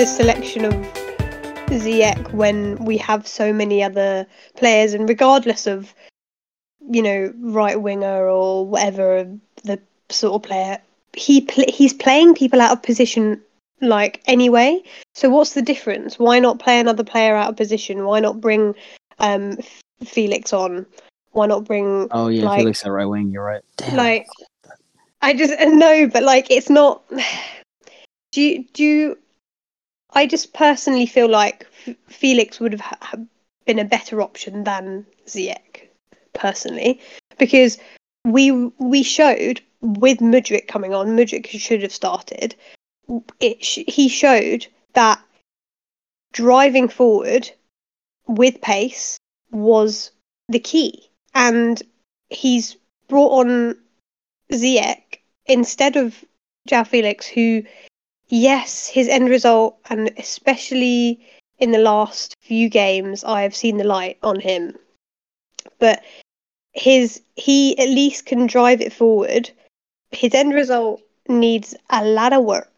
the selection of Ziyech when we have so many other players, and regardless of you know right winger or whatever the sort of player, he pl- he's playing people out of position like anyway. So what's the difference? Why not play another player out of position? Why not bring um, Felix on? Why not bring? Oh yeah, like, Felix at right wing. You're right. Damn. like I just no, but like it's not. Do you, do you, I just personally feel like Felix would have ha- been a better option than Ziyech, personally, because we we showed with Mudrik coming on, Mudrik should have started. It sh- he showed that driving forward with pace was the key, and he's brought on Ziyech instead of João Felix, who, yes, his end result, and especially in the last few games, I have seen the light on him. But his he at least can drive it forward. His end result needs a lot of work.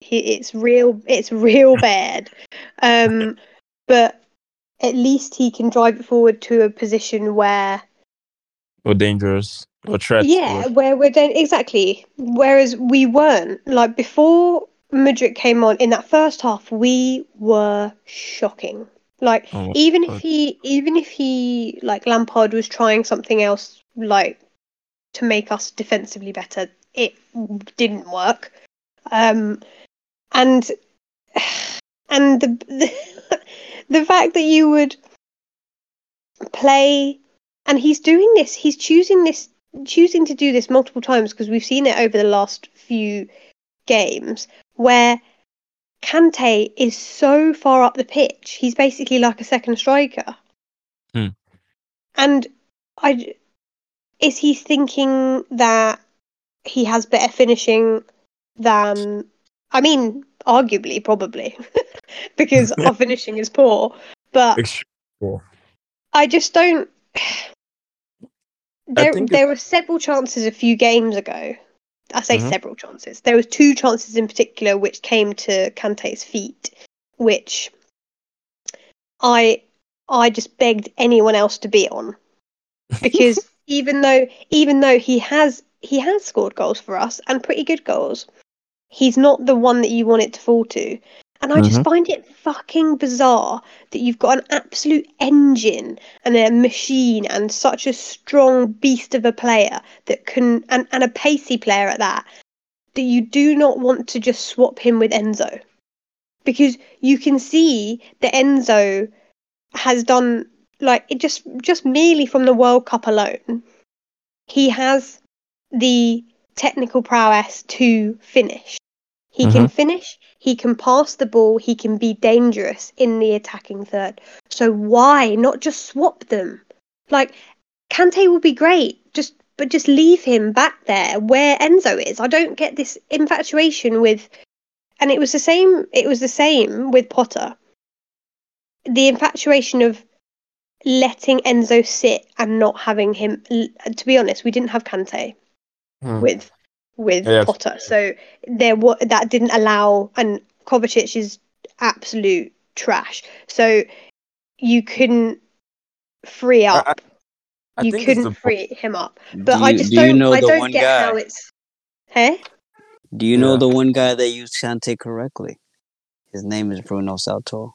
He, it's real. It's real bad. Um, but at least he can drive it forward to a position where Or dangerous. Or threat. yeah, or- where we're then exactly. Whereas we weren't like before Mudrik came on in that first half, we were shocking. Like Oh, even if he, even if he, like Lampard was trying something else, like to make us defensively better, it didn't work. Um, and and the the, the fact that you would play and he's doing this he's choosing this choosing to do this multiple times because we've seen it over the last few games where Kante is so far up the pitch he's basically like a second striker Hmm. and I is he thinking that he has better finishing than I mean arguably probably because our finishing is poor but Extreme. I just don't. There, there were several chances a few games ago. I say Mhm. several chances. There was two chances in particular which came to Kante's feet, which I I just begged anyone else to be on because even though even though he has he has scored goals for us and pretty good goals, he's not the one that you want it to fall to. And I just Mhm. find it fucking bizarre that you've got an absolute engine and a machine and such a strong beast of a player that can and, and a pacey player at that that you do not want to just swap him with Enzo. Because you can see that Enzo has done like it just just merely from the World Cup alone, he has the technical prowess to finish. He can finish, he can pass the ball, he can be dangerous in the attacking third. So why not just swap them? Like Kante will be great, just but just leave him back there where Enzo is. I don't get this infatuation with and it was the same it was the same with Potter. The infatuation of letting Enzo sit and not having him to be honest, we didn't have Kante Hmm. with with Yeah. Potter. So there wa that didn't allow and Kovacic is absolute trash. So you couldn't free up. I you couldn't the free him up. But do I just do don't you know I don't get guy? how it's Hey? Do you know Yeah. the one guy that used Kante correctly? His name is Bruno Saltor.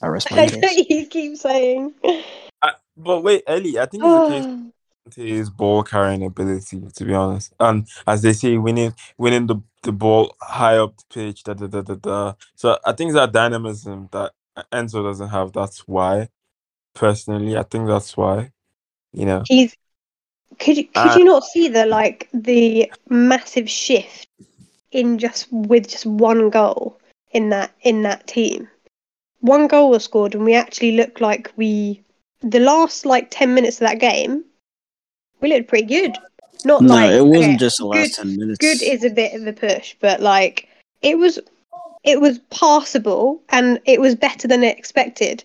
I rest my I case. know you keep saying. I, but wait, Ellie, I think it's the case to his ball carrying ability, to be honest. And as they say, winning winning the, the ball high up the pitch, da da da da da. So I think that dynamism that Enzo doesn't have. That's why. Personally, I think that's why. You know. He's could you could you not see the like the massive shift in just with just one goal in that in that team? One goal was scored and we actually looked like we the last like ten minutes of that game, we looked pretty good. Not No, like it wasn't okay, just the last good, ten minutes. good is a bit of a push, but like it was it was passable and it was better than expected.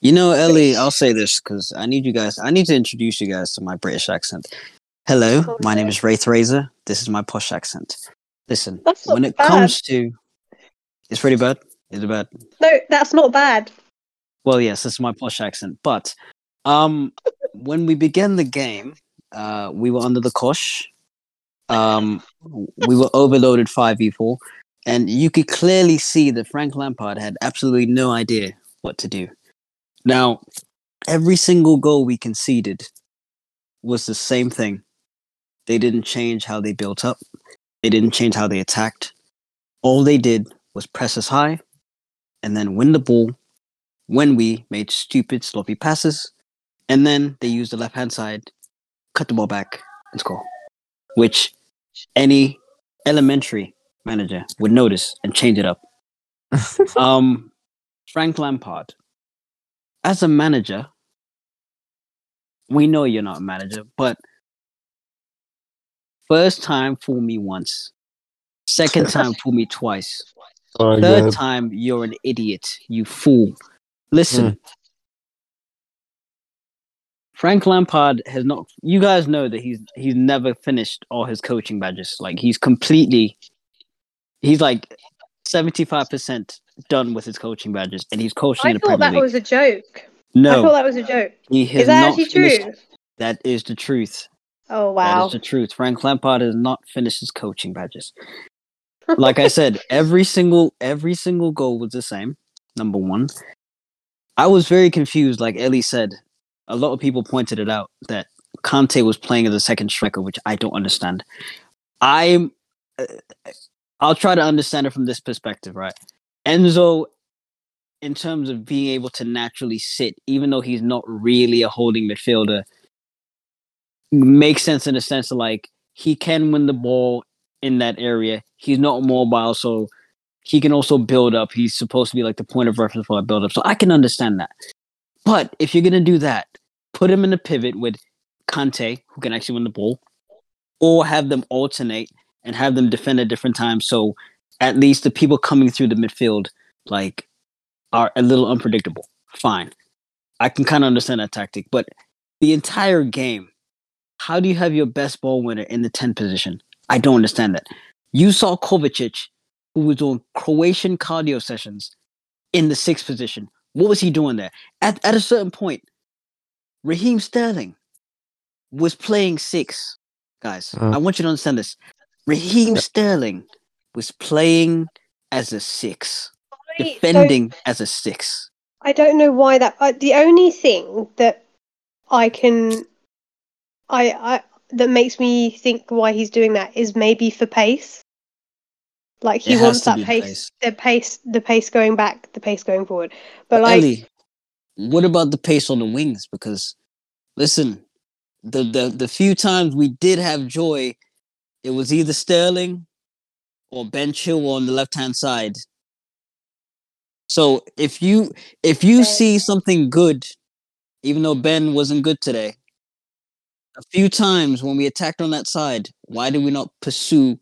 You know, Ellie, I'll say this because I need you guys. I need to introduce you guys to my British accent. Hello, my name is Wraith Razor. This is my posh accent. Listen, when it bad. comes to It's pretty bad. Is it bad? No, that's not bad. Well, yes, this is my posh accent. But um, when we began the game, uh, we were under the cosh. Um, we were overloaded five v four, and you could clearly see that Frank Lampard had absolutely no idea what to do. Now, every single goal we conceded was the same thing. They didn't change how they built up. They didn't change how they attacked. All they did was press us high and then win the ball when we made stupid, sloppy passes. And then they use the left hand side, cut the ball back, and score. Which any elementary manager would notice and change it up. um, Frank Lampard, as a manager, we know you're not a manager, but first time fool me once, second time fool me twice, Oh third God. time you're an idiot, you fool. Listen, Frank Lampard has not. You guys know that he's he's never finished all his coaching badges. Like he's completely, he's like seventy five percent done with his coaching badges, and he's coaching I in the thought Premier that League. was a joke. No, I thought that was a joke. Is that actually finished. true? That is the truth. Oh wow. that is the truth. Frank Lampard has not finished his coaching badges. Like I said, every single every single goal was the same. Number one, I was very confused. Like Ellie said, a lot of people pointed it out that Kante was playing as a second striker, which I don't understand. I'm, uh, I'll try to understand it from this perspective, right? Enzo, in terms of being able to naturally sit, even though he's not really a holding midfielder, makes sense in the sense of like he can win the ball in that area. He's not mobile, so he can also build up. He's supposed to be like the point of reference for a build up. So I can understand that. But if you're gonna do that, put him in a pivot with Kante, who can actually win the ball, or have them alternate and have them defend at different times. So at least the people coming through the midfield like are a little unpredictable. Fine. I can kind of understand that tactic, but the entire game, how do you have your best ball winner in the 10 position? I don't understand that. You saw Kovacic, who was doing Croatian cardio sessions in the sixth position. What was he doing there? At, at a certain point, Raheem Sterling was playing six. Guys, Mm. I want you to understand this. Raheem Sterling was playing as a six, I- defending as a six. I don't know why that. Uh, the only thing that I can, I, I that makes me think why he's doing that is maybe for pace. Like he It wants that pace, pace. the pace, the pace going back, the pace going forward. But But like, Ellie, what about the pace on the wings? Because listen, the, the the few times we did have joy, it was either Sterling or Ben Chilwell on the left hand side. So if you if you Ben. see something good, even though Ben wasn't good today, a few times when we attacked on that side, why did we not pursue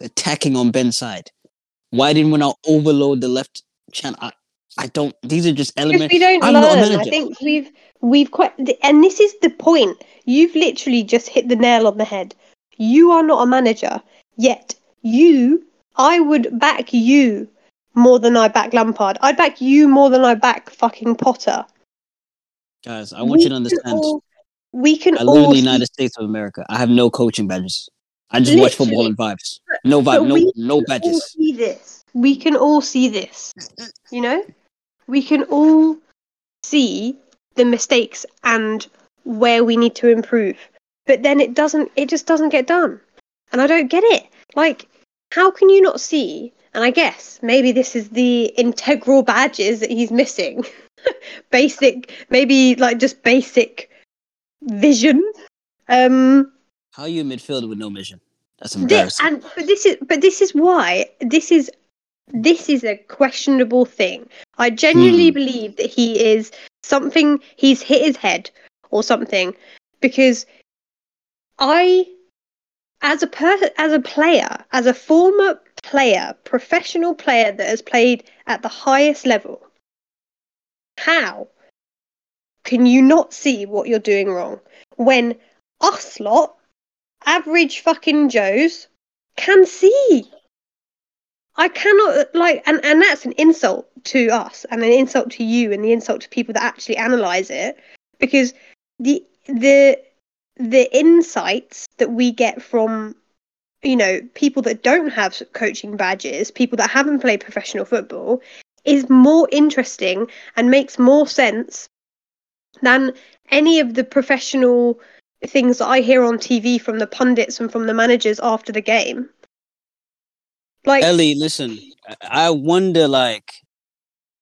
attacking on Ben's side? Why didn't we not overload the left channel? I, I don't. These are just elements. we don't I'm not a learn. I think we've we've quite, and this is the point. You've literally just hit the nail on the head. You are not a manager yet. You, I would back you more than I back Lampard. I'd back you more than I back fucking Potter. Guys, I want you to understand. all- we can I live in the United States of America. I have no coaching badges. I just watch football and vibes. No vibe. No we no can all badges. see this. We can all see this. You know, we can all see the mistakes and where we need to improve. But then it doesn't. It just doesn't get done, and I don't get it. Like, how can you not see? And I guess maybe this is the integral badges that he's missing. basic, maybe like just basic vision. Um, How are you a midfielder with no vision? That's embarrassing. and but this is but this is why this is this is a questionable thing. I genuinely Hmm. believe that he is something he's hit his head or something because I as a per as a player, as a former player, professional player that has played at the highest level, how can you not see what you're doing wrong when us lot, average fucking Joes, can see? I cannot like, and and that's an insult to us, and an insult to you, and the insult to people that actually analyze it, because the the the insights that we get from you know people that don't have coaching badges, people that haven't played professional football, is more interesting and makes more sense than any of the professional things that I hear on TV from the pundits and from the managers after the game. Like Ellie, listen, I- wonder, like,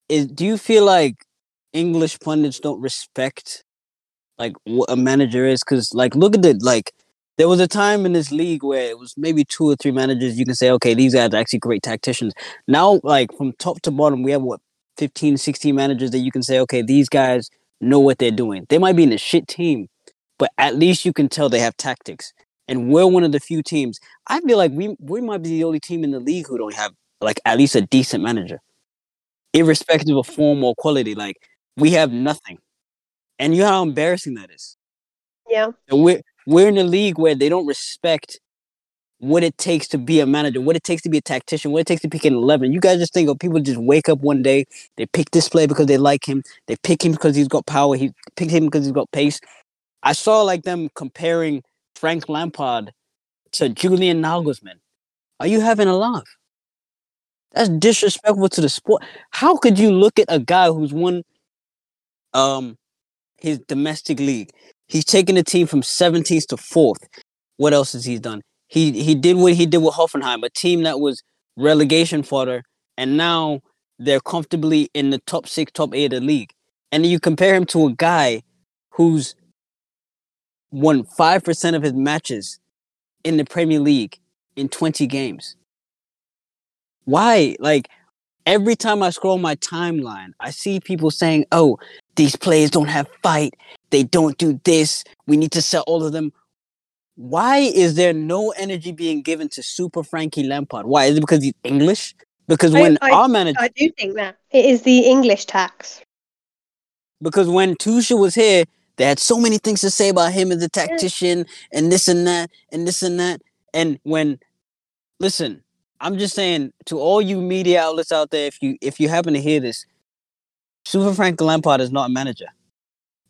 is do you feel like English pundits don't respect like what a manager is? Because, like, look at it. Like, there was a time in this league where it was maybe two or three managers. You can say, okay, these guys are actually great tacticians. Now, like, from top to bottom, we have what 15, 16 managers that you can say, okay, these guys know what they're doing. They might be in a shit team, but at least you can tell they have tactics. And we're one of the few teams. I feel like we we might be the only team in the league who don't have like at least a decent manager, irrespective of form or quality. Like we have nothing, and you know how embarrassing that is. yeah, And we're we're in a league where they don't respect what it takes to be a manager, what it takes to be a tactician, what it takes to pick an eleven. You guys just think of people just wake up one day, they pick this player because they like him, they pick him because he's got power, he pick him because he's got pace. I saw like them comparing Frank Lampard to Julian Nagelsmann. Are you having a laugh? That's disrespectful to the sport. How could you look at a guy who's won um his domestic league? He's taken the team from 17th to 4th. What else has he done? He he did what he did with Hoffenheim, a team that was relegation fodder, and now they're comfortably in the top six, top eight of the league. And you compare him to a guy who's won five percent of his matches in the Premier League in 20 games. Why? Like every time I scroll my timeline, I see people saying, "Oh, these players don't have fight. They don't do this. We need to sell all of them." Why is there no energy being given to Super Frankie Lampard? Why is it because he's English? Because when I- our manager, I do think that it is the English tax. because when Tuchel was here, they had so many things to say about him as a tactician and this and that and this and that. And when, listen, I'm just saying to all you media outlets out there, if you if you happen to hear this, Super Frank Lampard is not a manager,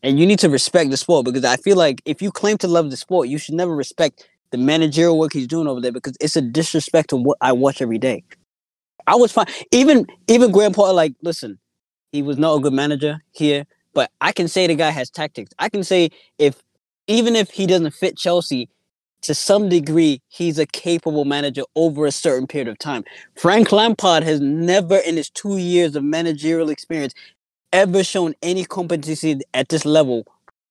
and you need to respect the sport because I feel like if you claim to love the sport, you should never respect the managerial work he's doing over there because it's a disrespect to what I watch every day. I was fine. Even even Graham Potter, like, listen, he was not a good manager here, but I can say the guy has tactics. I can say if even if he doesn't fit Chelsea, to some degree, he's a capable manager over a certain period of time. Frank Lampard has never, in his two years of managerial experience, ever shown any competency at this level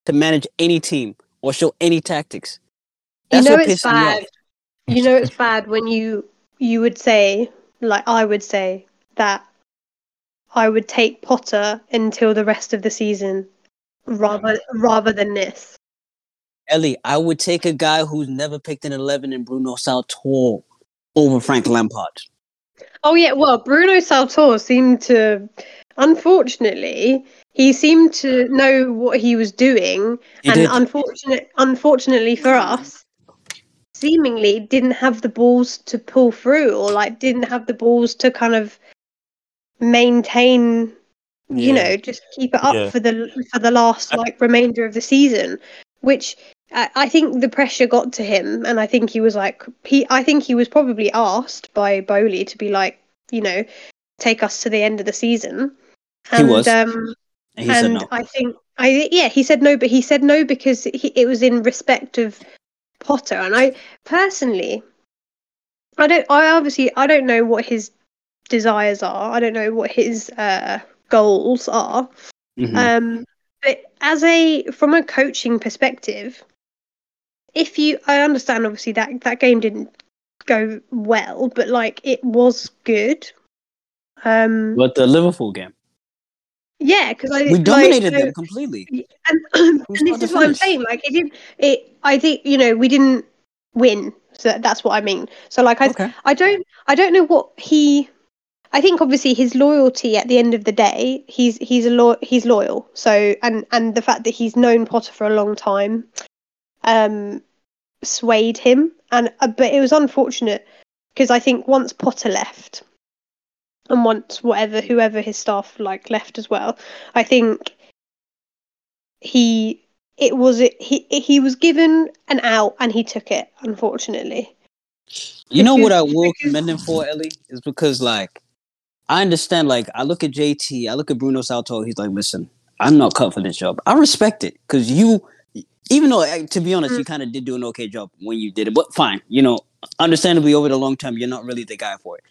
to manage any team or show any tactics. That's you know it's pisses me off. bad. You know it's bad when you you would say, like I would say, that I would take Potter until the rest of the season rather rather than this. Ellie, I would take a guy who's never picked an 11 in Bruno Saltor over Frank Lampard. Oh yeah, well Bruno Saltor seemed to unfortunately he seemed to know what he was doing He and did. unfortunate unfortunately for us seemingly didn't have the balls to pull through or like didn't have the balls to kind of maintain you Yeah. know just keep it up Yeah. for the for the last like remainder of the season which I, I think the pressure got to him and i think he was like he i think he was probably asked by Boehly to be like you know take us to the end of the season He and was, um And he said and no. I think I yeah he said no, but he said no because he, it was in respect of Potter. And I personally, I don't. I obviously I don't know what his desires are. I don't know what his uh, goals are. Mhm. Um, but as a from a coaching perspective, if you, I understand obviously that that game didn't go well, but like it was good. Um, but the Liverpool game, yeah, because I we like, dominated so- them completely. and, and this is what I'm saying. Like it didn't. It. I think you know we didn't win. So that's what I mean. So like I. Okay. I don't. I don't know what he. I think obviously his loyalty at the end of the day, he's he's a lo- he's loyal. So and and the fact that he's known Potter for a long time, um, swayed him. And uh, but it was unfortunate because I think once Potter left, and once whatever whoever his staff like left as well, I think he it was he he was given an out and he took it. Unfortunately, You know what I Because- will commend him for, Ellie, is because like I understand. Like I look at JT, I look at Bruno Saltor. He's like, listen, I'm not cut for this job. I respect it because you, even though to be honest, you mm. kind of did do an okay job when you did it. But fine, you know, understandably over the long term, you're not really the guy for it.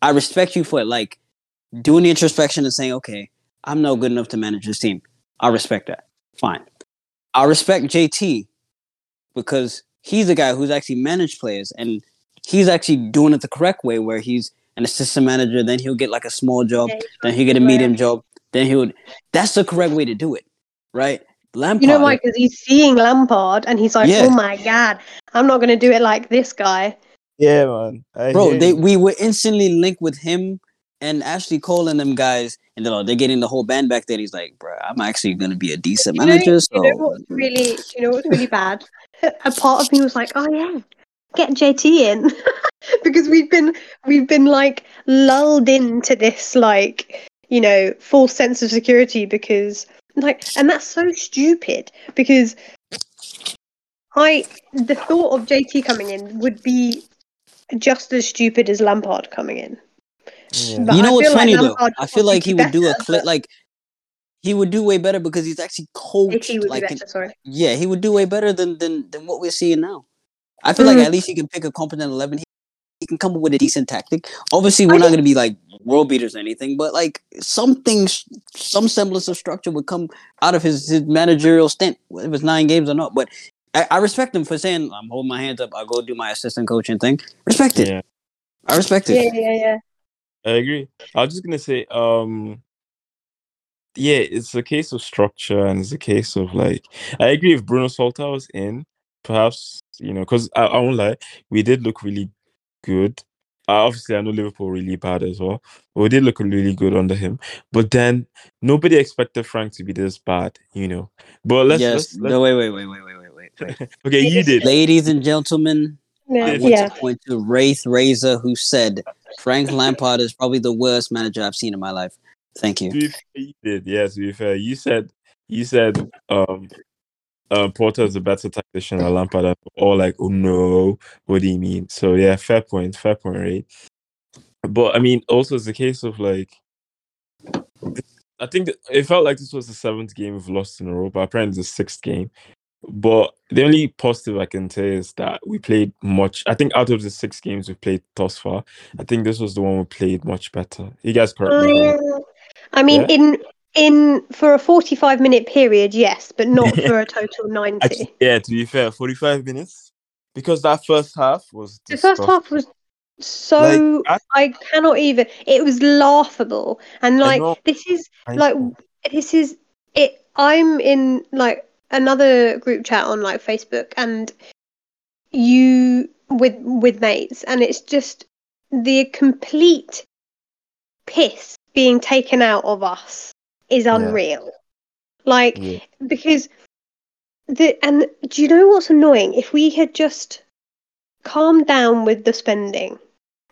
I respect you for it, like doing the introspection and saying, okay, I'm not good enough to manage this team. I respect that. Fine. I respect JT because he's the guy who's actually managed players and he's actually doing it the correct way where he's an assistant manager, then he'll get like a small job, Yeah, then he'll get a right. medium job, then he'll that's the correct way to do it. Right? Lampard. you know why? Because he's seeing Lampard and he's like, Yeah. oh my god, I'm not going to do it like this guy. Yeah, man. I bro, they we were instantly linked with him and Ashley Cole and them guys, and they're, like, they're getting the whole band back there. He's like, bro, I'm actually gonna be a decent You know, manager. you know what's really, you know what's really bad? A part of me was like, oh yeah, get JT in, because we've been we've been like lulled into this like you know false sense of security because like, and that's so stupid because I the thought of JT coming in would be just as stupid as Lampard coming in. Yeah. You know I what's like funny though? I feel like he would do a clip like he would do way better because he's actually coached like be better. Sorry. yeah, he would do way better than than than what we're seeing now. I feel like Mm. at least he can pick a competent eleven. He, he can come up with a decent tactic. Obviously, we're I not think- going to be like world beaters or anything, but like something, some semblance of structure would come out of his, his managerial stint, whether it's nine games or not. But I, I respect him for saying, "I'm holding my hands up. I'll go do my assistant coaching thing." Respect it. Yeah, I respect it. Yeah, yeah, yeah. I agree. I was just gonna say, um, yeah, it's a case of structure and it's a case of like, I agree if Bruno Saltor was in, perhaps you know, because I, I won't lie, we did look really good. Uh, obviously, I know Liverpool really bad as well. But we did look really good under him. But then nobody expected Frank to be this bad, you know. But let's, yes. let's, let's... no wait wait wait wait wait wait wait. okay, you did. Ladies and gentlemen, no. I want yeah. to point to Wraith Razor, who said Frank Lampard is probably the worst manager I've seen in my life. Thank you. you did yes. To be fair, you said you said um, uh, Potter is a better tactician than Lampard, we're all like, oh no, what do you mean? So yeah, fair point, fair point, right? But I mean, also it's a case of like, I think it felt like this was the seventh game we've lost in a row, but apparently it's the sixth game. But the only positive I can say is that we played much. I think out of the six games we played thus far, I think this was the one we played much better. You guys correct me. Uh, I mean, Yeah. in in for a forty-five minute period, yes, but not for a total ninety. Actually, yeah, to be fair, 45 minutes. Because that first half was the first half was so Like, I cannot even. It was laughable, and like this is like this is it. I'm in like another group chat on like Facebook, and you with with mates, and it's just the complete piss being taken out of us is Yeah. unreal. Like Yeah. because the and do you know what's annoying? If we had just calmed down with the spending,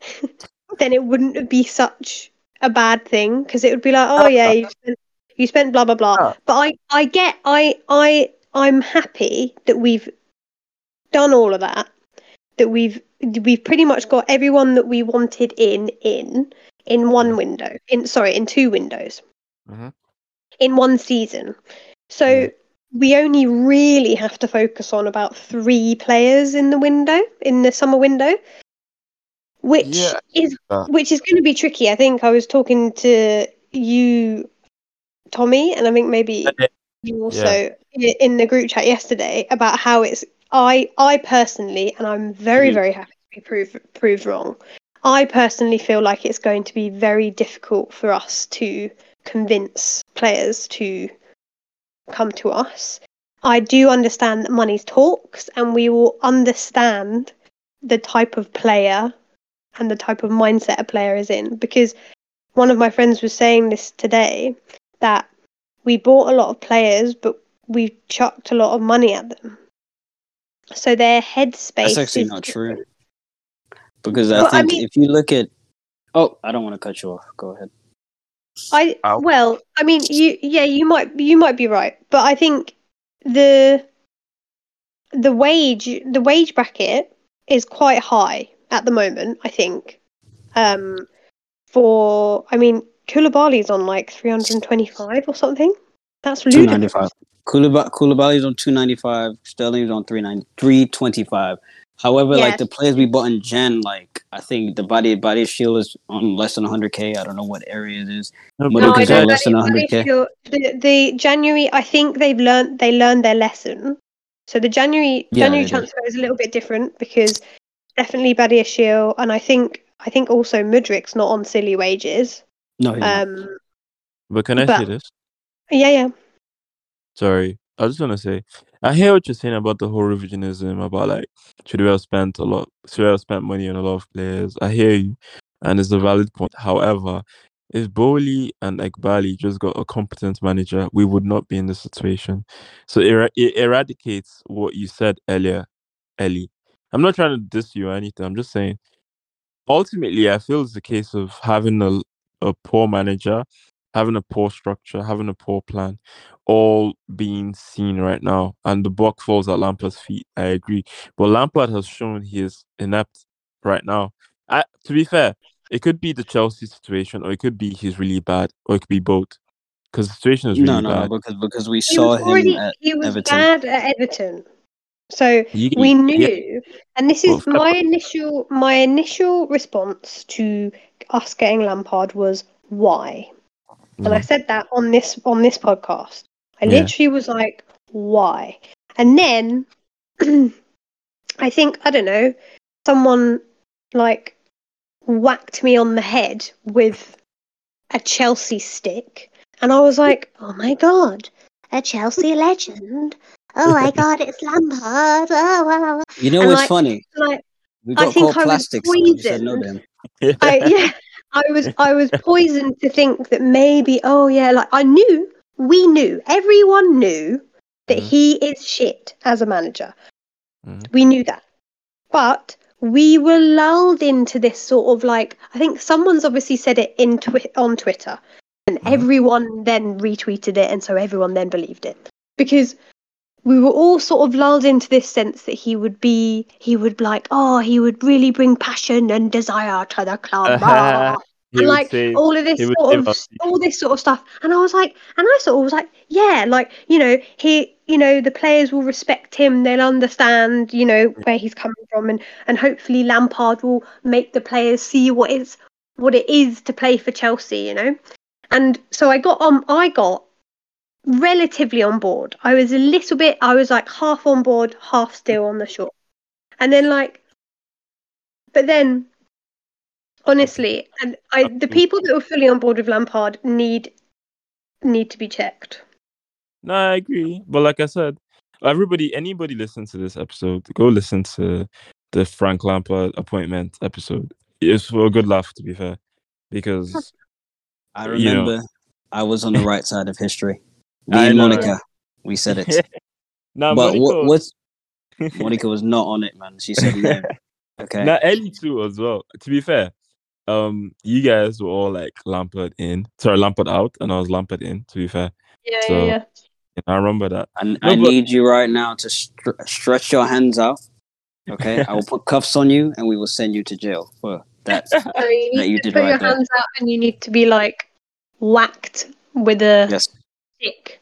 then it wouldn't be such a bad thing because it would be like, oh yeah, you spent, you spent blah blah blah. Ah. But I I get I I I'm happy that we've done all of that. That we've we've pretty much got everyone that we wanted in in in one Mhm. window. In sorry, in two windows Mhm. In one season. So Yeah. we only really have to focus on about three players in the window, in the summer window, which Yeah. is Uh. which is going to be tricky. I think I was talking to you, Tommy, and I think maybe you also i- in the group chat yesterday about how it's I I personally, and I'm very Mhm. very happy to be proved proved wrong. I personally feel like it's going to be very difficult for us to convince players to come to us. I do understand that money talks, and we will understand the type of player and the type of mindset a player is in. Because one of my friends was saying this today that we bought a lot of players, but we chucked a lot of money at them. So their headspace That's actually not true. Because I Well, I think mean- if you look at Oh, I don't want to cut you off. Go ahead. I Ow. well, I mean, you yeah, you might you might be right, but I think the the wage the wage bracket is quite high at the moment. I think um, for I mean, Koulibaly's on like three hundred and twenty five or something. That's Two ninety ludicrous. five. Koulibaly, Koulibaly's on two ninety five. Sterling's on three ninety three twenty five. However, Yeah. like the players we bought in Gen, like I think the body Badiashile is on less than hundred k. I don't know what area it is. No, No, No, I they're less than 100K. Badiashile- The, the January, I think they've learned they learned their lesson. So the January Yeah, January they did. transfer is a little bit different because definitely Badiashile, and I think I think also Mudrik's not on silly wages. No, he's not. Um, But can I But- say this? yeah, yeah. Sorry, I just want to say, I hear what you're saying about the whole revisionism about like should we have spent a lot, should we have spent money on a lot of players? I hear you, and it's a valid point. However, if Boehly and Eghbali just got a competent manager, we would not be in this situation. So it, it eradicates what you said earlier, Ellie. I'm not trying to diss you or anything. I'm just saying. Ultimately, I feel it's a case of having a a poor manager, having a poor structure, having a poor plan all being seen right now, and the buck falls at Lampard's feet. I agree, but Lampard has shown he is inept right now. I, to be fair, it could be the Chelsea situation, or it could be he's really bad, or it could be both. Because the situation is really no, no, bad. no, because because we He saw was him already at he was Everton. bad at Everton. So You- we yeah, knew, and this is fair my point. initial my initial response to us getting Lampard was why. And I mm. said that on this on this podcast. I Yeah. literally was like, why? And then I think I don't know, someone like whacked me on the head with a Chelsea stick, and I was like, oh my god, a Chelsea legend. Oh my god, it's Lampard. Oh wow. You know And, what's like, funny? Like We I got think called I plastics. and you said no poisoned. I yeah, I was I was poisoned to think that maybe oh yeah, like I knew we knew everyone knew that Mhm. he is shit as a manager. Mhm. We knew that, but we were lulled into this sort of like I think someone's obviously said it in twi- on Twitter, and Mhm. everyone then retweeted it, and so everyone then believed it because we were all sort of lulled into this sense that he would be he would like oh he would really bring passion and desire to the club. Ah." He and like say- all of this sort of all this sort of stuff. And i was like and i sort of was like yeah like you know he you know the players will respect him. They'll understand you know where he's coming from. And and hopefully lampard will make the players see what is what it is to play for chelsea you know? And so i got on i got relatively on board i was a little bit i was like half on board half still on the shore and then like but then honestly and i the people that were fully on board with lampard need need to be checked No, I agree. But like I said, everybody, anybody listen to this episode, go listen to the Frank Lampard appointment episode. It's for a good laugh, to be fair, because I You know. remember I was on the right side of history. Me I and know. Monica, we said it. now but what, Monica, what's Monica was not on it, man. She said yeah. Okay. now Ellie too as well. To be fair, um, you guys were all like Lampard in, sorry, Lampard out, and I was Lampard in. To be fair, yeah So- yeah I remember that. I, I but- need you right now to str- stretch your hands out. Okay, I will put cuffs on you and we will send you to jail for that. so you That need you to did put right your there. hands out and you need to be like whacked with a Yes, stick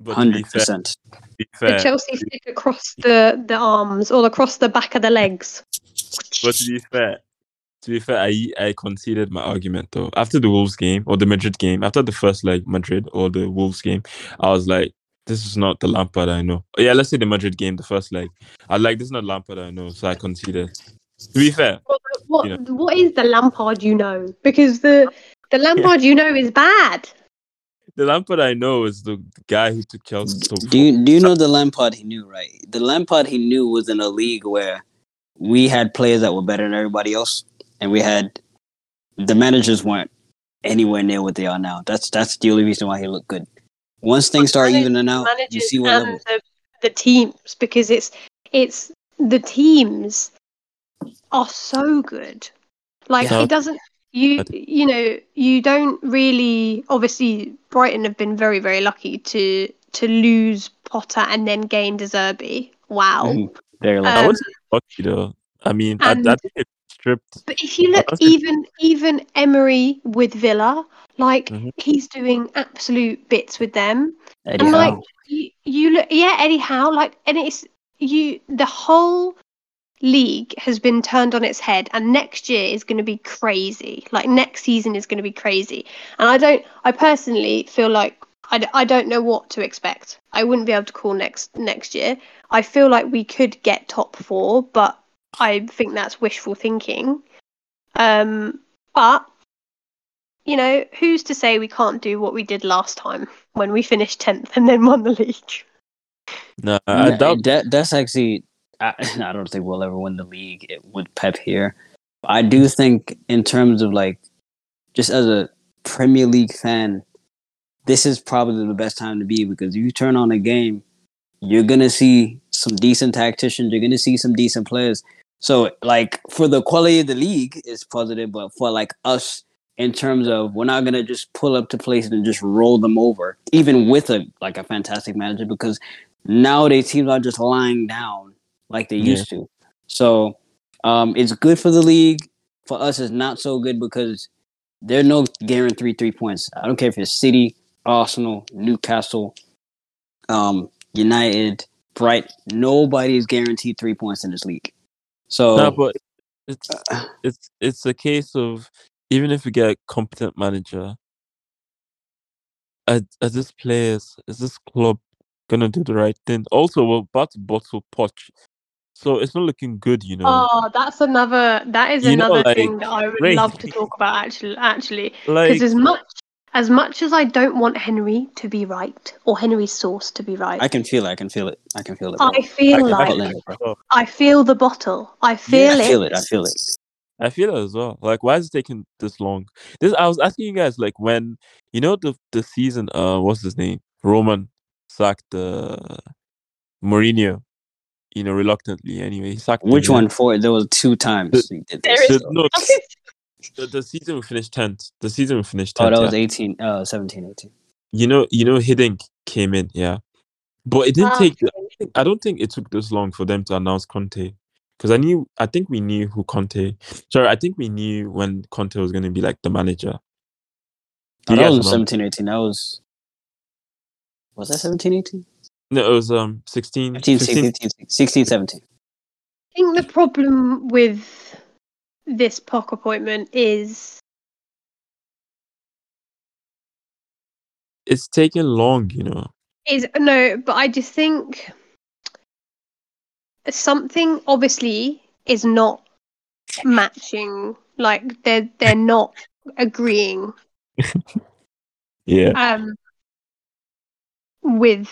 But to be hundred fair, percent. the chelsea stick across the the arms or across the back of the legs But to be fair, to be fair, I I conceded my argument though. After the Wolves game or the Madrid game, after the first leg Madrid or the Wolves game, I was like, this is not the Lampard I know. Yeah, let's say the Madrid game, the first leg. I like, this is not Lampard I know, so I conceded. To be fair, what, what, You what is the lampard you know because the the lampard you know is bad the Lampard I know is the guy who took Chelsea. So Do you do you know the Lampard he knew, right? The Lampard he knew was in a league where we had players that were better than everybody else, and we had the managers weren't anywhere near what they are now. That's that's the only reason why he looked good. Once things start Manage- evening out, you see what level. the, the teams because it's it's the teams are so good like Yeah. it doesn't You you know you don't really obviously Brighton have been very very lucky to to lose Potter and then gain De Zerbi. Wow. Mhm. Very Um, lucky. I was lucky though. I mean, I, I and- stripped. But if you look, even even Emery with Villa, like Mhm. he's doing absolute bits with them. Eddie and like you, you look, yeah, Eddie Howe, like, and it's you. The whole league has been turned on its head, and next year is going to be crazy. Like next season is going to be crazy, and I don't. I personally feel like I, I don't know what to expect. I wouldn't be able to call next next year. I feel like we could get top four, but I think that's wishful thinking. Um, but you know, who's to say we can't do what we did last time when we finished tenth and then won the league? No, I No, doubt. that that's actually I, I don't think we'll ever win the league it- with Pep here. I do think in terms of like just as a Premier League fan, this is probably the best time to be because you turn on a game, you're gonna see some decent tacticians, you're gonna see some decent players. So like for the quality of the league is positive, but for like us in terms of we're not gonna just pull up to places and just roll them over, even with a like a fantastic manager, because nowadays teams are just lying down like they Yeah. used to. So um, it's good for the league. For us, it's not so good because there are no guaranteed three points. I don't care if it's City, Arsenal, Newcastle, um, United, Bright. Nobody's guaranteed three points in this league. So No, but it's it's it's a case of even if we get a competent manager, are, are this players, is this club gonna do the right thing? Also, we're about to bottle Poch, so it's not looking good, you know. Oh, that's another. That is You know, another like, thing that I would Ray- love to talk about. Actually, actually, like, because as much as much as I don't want Henry to be right or Henry's source to be right, I can feel it. I can feel it. I can feel it. Bro. I feel I can- I like can- Scotland, oh, I feel the bottle. I I feel it. I feel it. I feel it. I feel it as well. Like, why is it taking this long? This I was asking you guys, like, when you know the the season, uh, what's his name? Roman sacked uh, Mourinho. You know, reluctantly. Anyway, he sacked. Which yeah? one for? There was two times. he did There this, is- The, so- no, the, the season we finished tenth. The season we finished Oh, tenth. that yeah. was 18, uh, 17, 18. you know, you know, Hiddink came in, yeah, but it didn't Ah, take. I don't think it took this long for them to announce Conte, because I knew, I think we knew who Conte. Sorry, I think we knew when Conte was going to be like the manager. Oh, you that was remember? 17, 18. That was. Was that 17, 18? No, it was um 16, 15, 15 16, 16, 17. I think the problem with this Poch appointment is It's taken long, you know. is no, but I just think something obviously is not matching. Like they're they're not agreeing Yeah, um with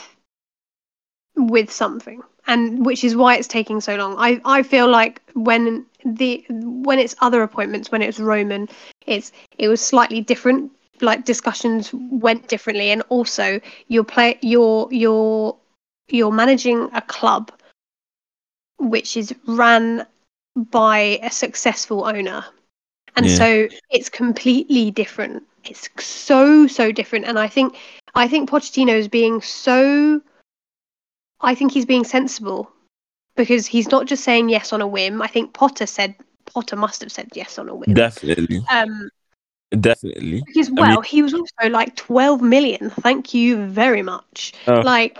with something and which is why it's taking so long. I i feel like when the when it's other appointments when it's roman it's it was slightly different like discussions went differently. And also you're play you're you're you're managing a club which is ran by a successful owner. And Yeah. so it's completely different. It's so so different. And i think i think pochettino is being so i think he's being sensible because he's not just saying yes on a whim. I think potter said potter must have said yes on a whim. Definitely, um definitely. because I well mean- he was also like 12 million. Thank you very much. Oh. like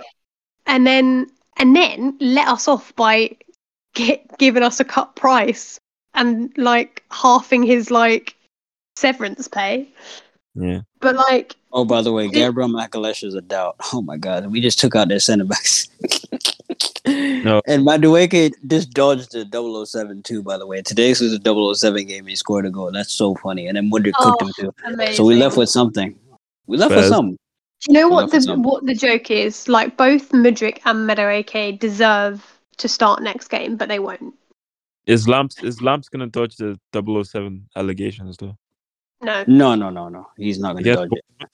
and then and then let us off by get, giving us a cut price and like halving his like severance pay Yeah, but like Oh, by the way, Gabriel Magalhães is a doubt. Oh my God, we just took out their center backs. No. And Madueke just dodged the 007 too. By the way, today's was a 007 game. He scored a goal. That's so funny. And then Mudrik cooked Oh, him too. amazing. So we left with something. We left with Fez. something. You know what the what the joke is? Like both Mudrik and Meadow deserve to start next game, but they won't. is Lamps is Lamps gonna dodge the 007 allegations though? No. No, no, no, no. He's not going to Yes, dodge it.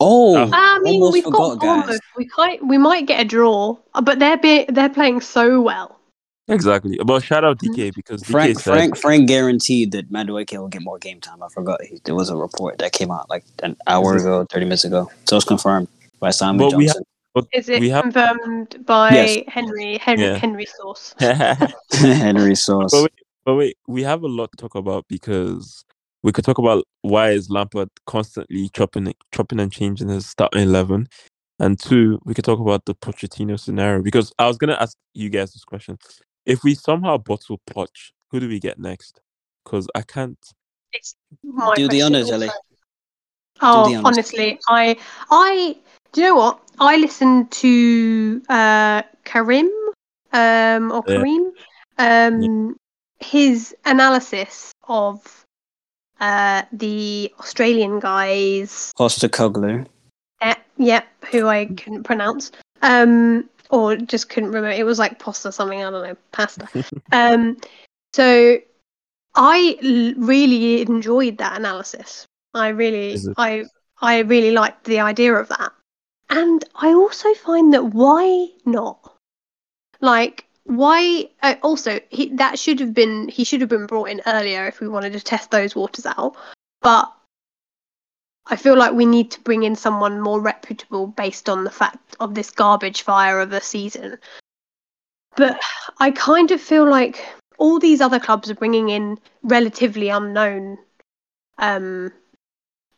Oh, Uh, I mean, almost we've forgot, got Bournemouth. guys. We might we might get a draw, uh, but they're be, they're playing so well. Exactly. But shout out DK because DK Frank said Frank Frank guaranteed that Madueke will get more game time. I forgot he, there was a report that came out like an hour ago, thirty minutes ago. So it's confirmed by Simon But we Johnson. Is it we have confirmed by Yes. Henry Henry Yeah. Henry Source? Henry Sauce. But wait, but wait, we have a lot to talk about because we could talk about why is Lampard constantly chopping chopping and changing his starting eleven, and two, we could talk about the Pochettino scenario because I was gonna ask you guys this question: If we somehow bottle Poch, who do we get next? Because I can't. My Do the honours. Ellie. Oh, honestly, I I do you know what? I listened to uh Karim um or Yeah. Kareem um his analysis of uh the Australian guys Costa Koglu. eh, yep, who I couldn't pronounce. Um or just couldn't remember. It was like pasta something, I don't know, pasta. um so I l- really enjoyed that analysis. I really I I really liked the idea of that. And I also find that why not? Like why uh, also he, that should have been he should have been brought in earlier if we wanted to test those waters out. But I feel like we need to bring in someone more reputable based on the fact of this garbage fire of a season. But I kind of feel like all these other clubs are bringing in relatively unknown, um,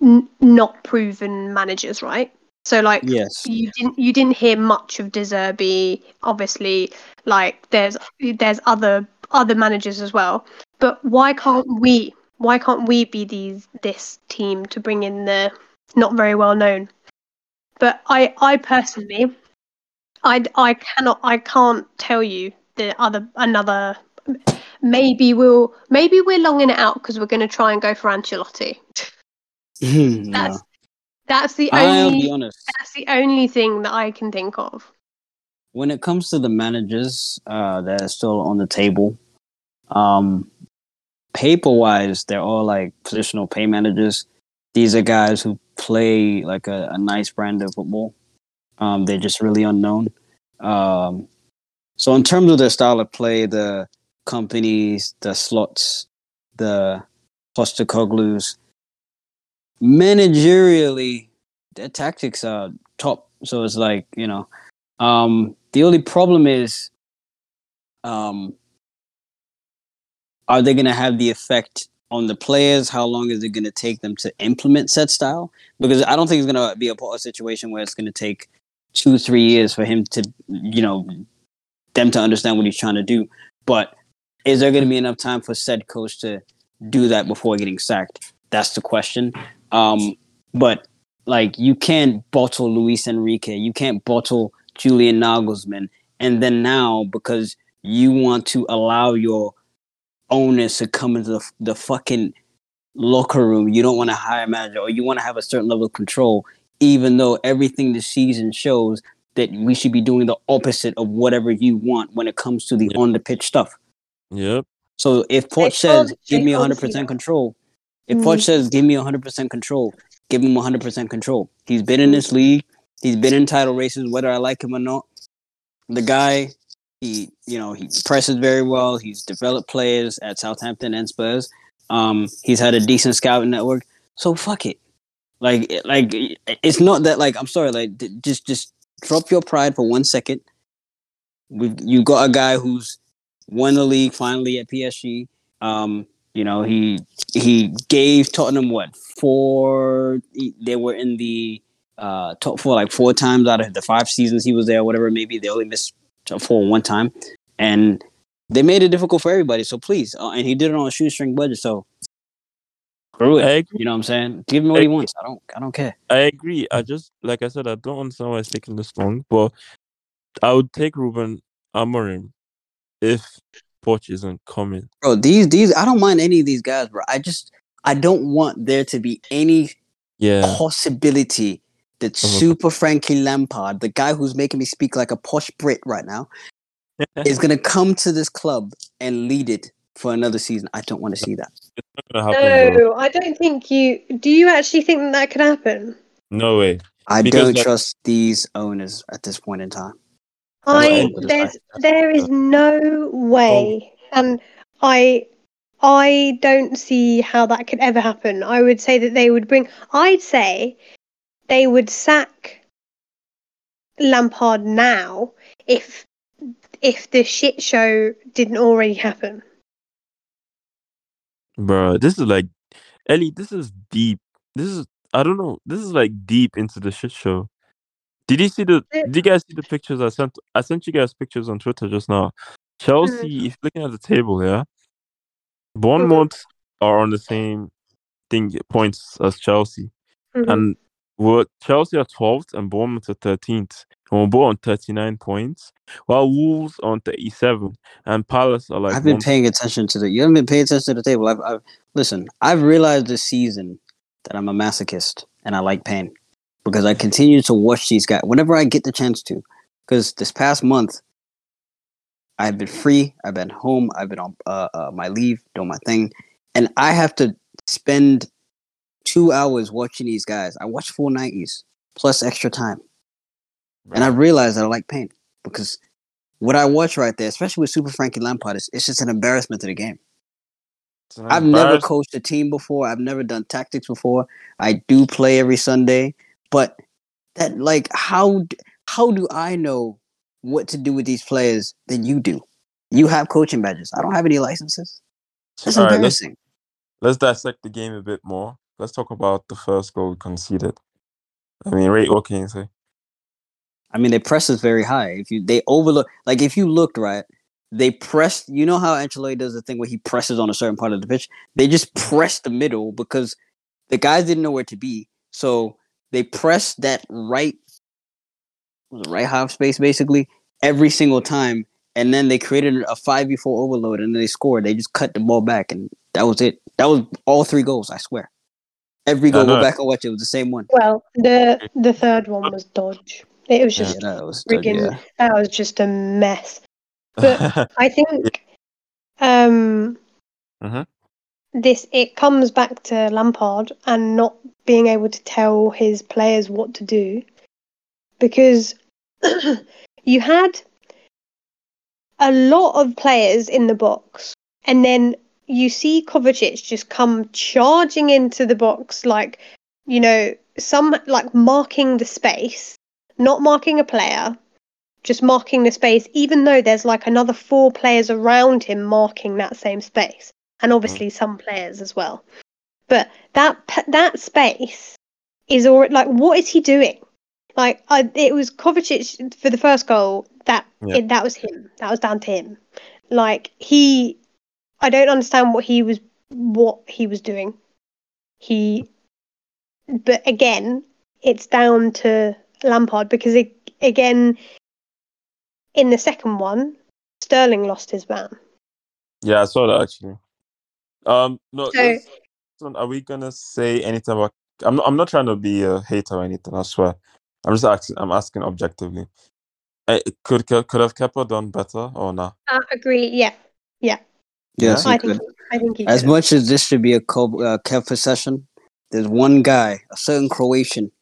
n- not proven managers, right? So like Yes. you didn't you didn't hear much of De Zerbi. Obviously, like there's there's other other managers as well. But why can't we? Why can't we be these this team to bring in the not very well known? But I I personally, I I cannot I can't tell you the other another. Maybe we'll maybe we're longing it out because we're going to try and go for Ancelotti. Hmm, no. That's the I'll only be honest. that's the only thing that I can think of. when it comes to the managers uh, that are still on the table, um, paper wise, they're all like positional pay managers. These are guys who play like a, a nice brand of football. Um, they're just really unknown. Um, so, in terms of their style of play, the Kompanys, the slots, the Postecoglou's, managerially, their tactics are top. So, it's like, you know, um, the only problem is, um, are they going to have the effect on the players? How long is it going to take them to implement said style? Because I don't think it's going to be a, a situation where it's going to take two, three years for him to, you know, them to understand what he's trying to do. But is there going to be enough time for said coach to do that before getting sacked? That's the question. Um, but like, you can't bottle Luis Enrique. You can't bottle Julian Nagelsmann. And then now, because you want to allow your owners to come into the, the fucking locker room, you don't want to hire a manager or you want to have a certain level of control, even though everything this season shows that we should be doing the opposite of whatever you want when it comes to the Yeah. on the pitch stuff. Yep. So if Port can't- says, give me 100% control, if Mm. Poch says, give me 100% control, give him 100% control. He's been in this league. He's been in title races, whether I like him or not. The guy, he, you know, he presses very well. He's developed players at Southampton and Spurs. Um, he's had a decent scouting network. So fuck it. Like, like it's not that like I'm sorry. Like, just just drop your pride for one second. We you got a guy who's won the league finally at PSG. Um, you know, he he gave Tottenham what four? They were in the uh, top four like four times out of the five seasons he was there. Whatever, maybe they only missed top four one time, and they made it difficult for everybody. So please, uh, and he did it on a shoestring budget. So screw it. I agree. You know what I'm saying? Give him what he wants. I don't. I don't care. I agree. I just like I said, I don't understand why it's taking this long, but I would take Ruben Amorim if Poch isn't coming. bro these these i don't mind any of these guys bro i just i don't want there to be any Yeah. possibility that Of a- super frankie lampard the guy who's making me speak like a posh brit right now is gonna come to this club and lead it for another season i don't want to see that Not gonna happen, bro. No, I don't think you. Do you actually think that, that could happen? No way. i Because don't that- trust these owners at this point in time I there's there is no way, and I I don't see how that could ever happen. I would say that they would bring. I'd say they would sack Lampard now if if the shit show didn't already happen. Bro, this is like Ellie, this is deep. This is I don't know. This is like deep into the shit show. Did you see the did you guys see the pictures I sent I sent you guys pictures on Twitter just now. Chelsea, if you're looking at the table, yeah. Bournemouth are on the same thing points as Chelsea. Mhm. And we're Chelsea are twelfth and Bournemouth are thirteenth. And we're both on thirty nine points. While Wolves are on thirty seven and Palace are like I've been one- paying attention to the. You haven't been paying attention to the table. I've, I've listen. I've realized this season that I'm a masochist and I like pain because I continue to watch these guys whenever I get the chance to. Because this past month, I've been free. I've been home. I've been on uh, uh, my leave, doing my thing, and I have to spend two hours watching these guys. I watch full nineties plus extra time, and I realized that I like pain because what I watch right there, especially with Super Frankie Lampard, is it's just an embarrassment to the game. I've never coached a team before. I've never done tactics before. I do play every Sunday, but that like how how do I know what to do with these players than you do? You have coaching badges. I don't have any licenses. That's All right, let's embarrassing. let's dissect the game a bit more. Let's talk about the first goal conceded. I mean, Ray, what can you say? I mean, they press is very high. If you they overlook, like if you looked right, they pressed. You know how Ancelotti does the thing where he presses on a certain part of the pitch. They just pressed the middle because the guys didn't know where to be. So they pressed that right, was it right half space basically every single time, and then they created a five v four overload, and then they scored. They just cut the ball back, and that was it. That was all three goals. I swear. Every goal, know. go back and watch it. It was the same one. Well, the the third one was dodge. It was Yeah, just that was friggin' yeah. that was just a mess. But I think um Mhm. This it comes back to Lampard and not being able to tell his players what to do. Because you had a lot of players in the box and then you see Kovacic just come charging into the box like you know some like marking the space not marking a player just marking the space, even though there's like another four players around him marking that same space, and mm. obviously some players as well. But that that space is all like, what is he doing? Like, I, it was Kovacic for the first goal. That Yeah. it, that was him. That was down to him. Like he, I don't understand what he was what he was doing. He, but again, it's down to Lampard because it, again, in the second one, Sterling lost his man. yeah, I saw that actually. Um, no, So- let's- are we gonna say anything about? I'm not. I'm not trying to be a hater or anything. I swear. I'm just asking. I'm asking objectively. Eh, could could could have Kepa done better or not? I agree. Yeah, Yeah. Yes, I he think. I think he As could've. much as this should be a co- uh, Kev session, there's one guy, a certain Croatian,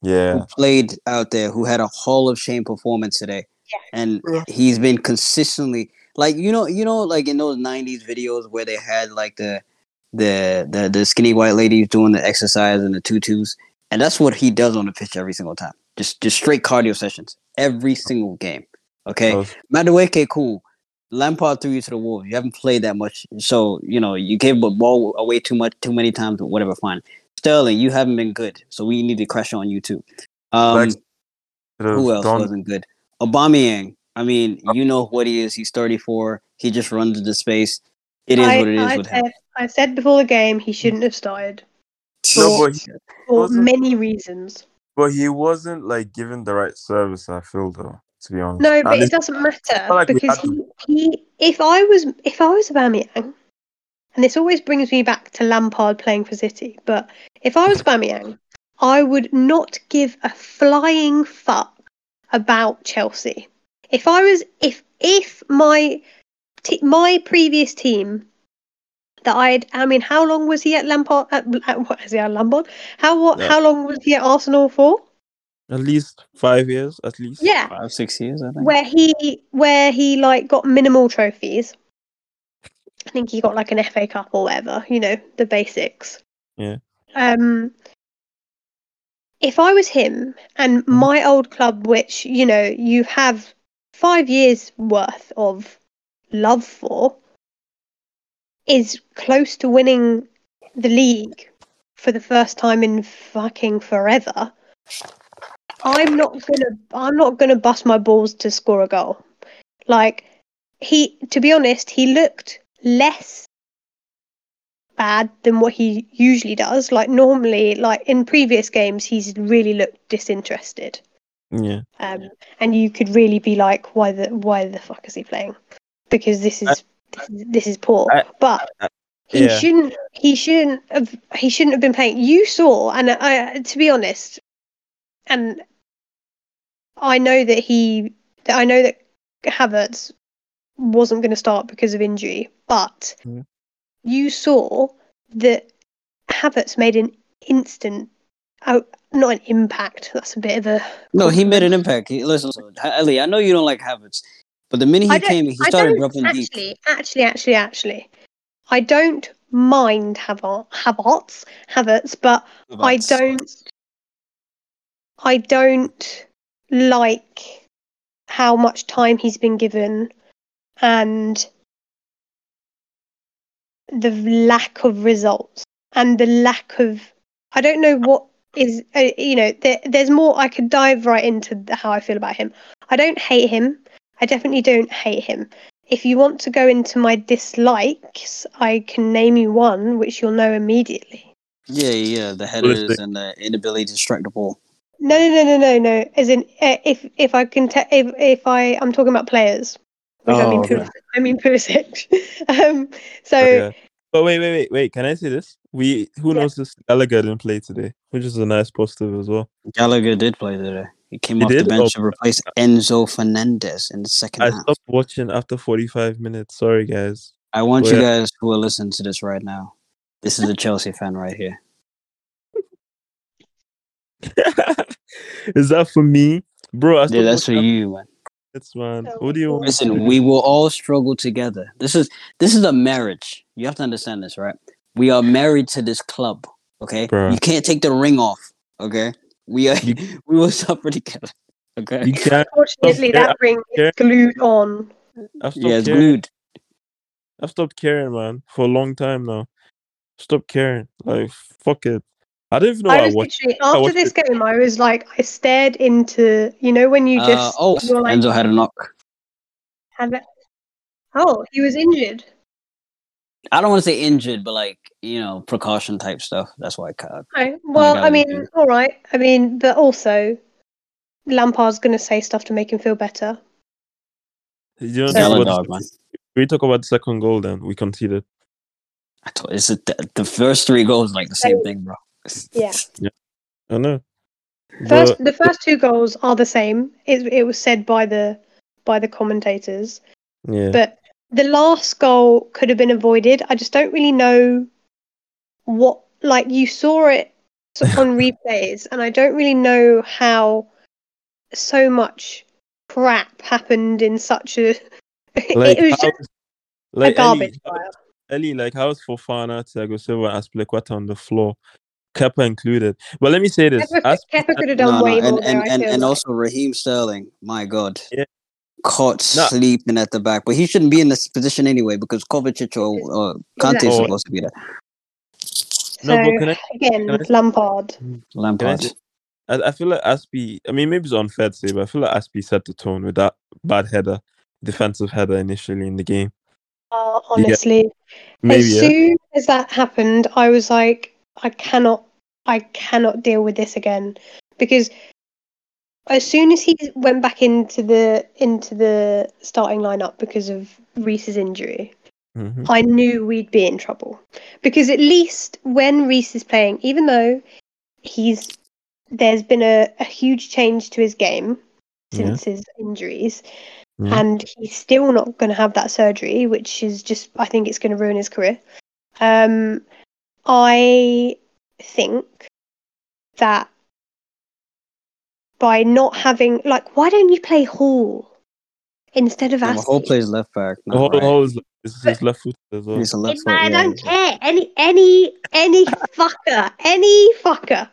Yeah. who played out there who had a Hall of Shame performance today, and Yeah. he's been consistently like you know you know like in those '90s videos where they had like the the the, the skinny white ladies doing the exercise and the tutus, and that's what he does on the pitch every single time. Just just straight cardio sessions every single game. Okay, Those- Madueke, cool. Lampard threw you to the wolves. You haven't played that much, so you know you gave the ball away too much, too many times. But whatever, fine. Sterling, you haven't been good, so we need to crash on you too. Um, Lex could have who else wasn't good? Aubameyang. I mean, oh. you know what he is. He's 34. He just runs into space. It is I, what it is I with him. said, I said before the game he shouldn't have started No, but he, for many reasons. but he wasn't like given the right service. I feel though, to be honest. No, but And it it's- doesn't matter like because he, he. If I was if I was Aubameyang, and this always brings me back to Lampard playing for City, but if I was Aubameyang, I would not give a flying fuck about Chelsea. If I was if if my t- my previous team that I'd I mean how long was he at Lampard at, at what is he at Lampard? How what Yeah. how long was he at Arsenal for? At least five years, at least. Yeah, Five, six years, I think. where he where he like got minimal trophies. I think he got like an FA Cup or whatever, you know, the basics. Yeah. Um if I was him and my old club, which, you know, you have five years worth of love for, is close to winning the league for the first time in fucking forever. I'm not gonna I'm not gonna bust my balls to score a goal. Like he to be honest, he looked less bad than what he usually does. Like normally, like in previous games he's really looked disinterested. Yeah. Um and you could really be like, why the why the fuck is he playing? Because this is I- this is, this is poor. I- but he yeah. shouldn't he shouldn't have he shouldn't have been playing you saw and i to be honest and i know that he that i know that havertz wasn't going to start because of injury but Mhm. you saw that havertz made an instant out not an impact that's a bit of a No, he made an impact. He, listen, listen, Ellie, I know you don't like Havertz, but the minute he came, he started don't dropping deep. actually, actually, actually, actually. I don't mind Havertz, Havertz, Havertz, but I don't. I don't like how much time he's been given, and the lack of results and the lack of. I don't know what is. Uh, you know, there, there's more. I could dive right into the, how I feel about him. I don't hate him. I definitely don't hate him. If you want to go into my dislikes, I can name you one, which you'll know immediately. Yeah, yeah, the headers and the inability to strike the ball. No, no, no, no, no, no. As in, uh, if if I can, te- if if I, I'm talking about players. Which I Oh, mean, okay. Pulisic. I mean Pulisic. um, so Oh, yeah. But wait, wait, wait, wait. Can I say this? We who Yeah. knows this Gallagher didn't play today, which is a nice positive as well. Gallagher did play today. He came He off did? the bench Oh, to replace Enzo Fernandez in the second I half. stopped watching after 45 minutes. Sorry, guys. I want Oh, you yeah. guys who are listening to this right now. This is a Chelsea fan right here. is that for me, bro? I Yeah, that's for you, man. After minutes, man. Oh, What do you want? me to Listen, do? we will all struggle together. This is this is a marriage. You have to understand this, right? We are married to this club. Okay, Bruh. you can't take the ring off. Okay, we are. You- we will suffer together. Okay, You can't. unfortunately, Yeah, that ring is glued on. I've yeah, it's caring. glued. I've stopped caring, man, for a long time now. Stop caring. Like, fuck it. I don't even know I what I watched. literally after watched this it. game, I was like, I stared into, you know, when you Uh, just oh, you're like, Enzo had a knock. had it- oh, he was injured. I don't want to say injured, but like you know, precaution type stuff. That's why I cut. Okay. Well, got I mean, dude. all right. I mean, but also, Lampard's going to say stuff to make him feel better. You know, So- this is Gala what- dog, man. we talk about the second goal, then we conceded. I told, it's a, the, the first three goals like the same thing, bro. Yeah. I know. First, But the first two goals are the same. It, it was said by the by the commentators, yeah, but the last goal could have been avoided. I just don't really know what. Like you saw it on replays, and I don't really know how so much crap happened in such a. like, it was just like a garbage Ellie, fire. Ellie, like how's Fofana, Thiago Silva, Azpilicueta on the floor, Kepa included. But let me say this: Kepa, Asp- Kepa could have done No, way no, more and and and, and also Raheem Sterling. My God, Yeah. caught No. sleeping at the back, but he shouldn't be in this position anyway because Kovacic or uh, Kante is supposed to be there. No, so but can I- again, can I- Lampard. Lampard. I, I feel like Aspie. I mean, maybe it's unfair to say, but I feel like Aspie set the tone with that bad header, defensive header initially in the game. Uh, honestly, Maybe as yeah. soon as that happened, I was like, I cannot, I cannot deal with this again because as soon as he went back into the into the starting lineup because of Reece's injury, Mhm. I knew we'd be in trouble because at least when Reese is playing, even though he's there's been a, a huge change to his game Yeah. since his injuries, Yeah. and he's still not going to have that surgery, which is just I think it's going to ruin his career. Um, I think that by not having like why don't you play Hall instead of Yeah, Hall plays left back. The Not right. whole is, is his left foot as well. He's a left foot. I yeah, don't yeah. care. Any any any fucker, any fucker.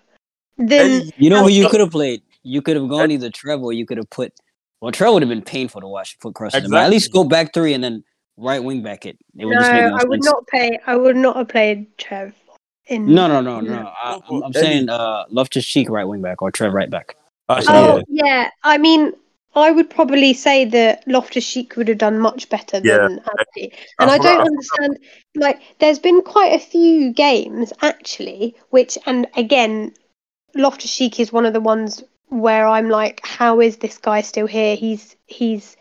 Then You know who you could have played? You could have gone either Trev or you could have put. Well, Trev would have been painful to watch foot crushes. But at least go back three and then right wing back it. It would no, just make I would sense. not play. I would not have played Trev. In No, no, no, no. I, No, I'm, I'm saying uh, Loftus Cheek right wing back or Trev right back. Actually, Oh yeah. yeah, I mean, I would probably say that Loftus Cheek would have done much better Yeah. than Aspie. And I I, don't I forgot. understand. Like, there's been quite a few games actually, which, and again, Loftus Cheek is one of the ones where I'm like, how is this guy still here? He's he's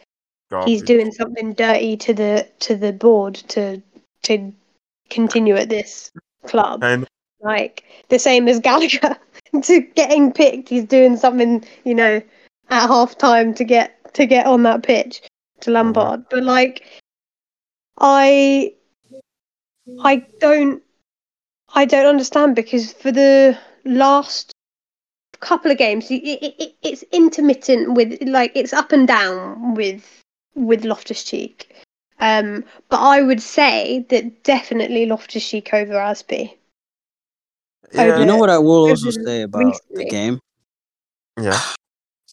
he's Garbage. doing something dirty to the to the board to to continue at this club. And Like the same as Gallagher to getting picked, he's doing something, you know, at half time to get to get on that pitch to uh-huh. Lampard. But like I I don't I don't understand because for the last couple of games it, it, it, it's intermittent with like it's up and down with with Loftus Cheek. Um, but I would say that definitely Loftus Cheek over Asby. yeah, You know what I will also say about the game? yeah.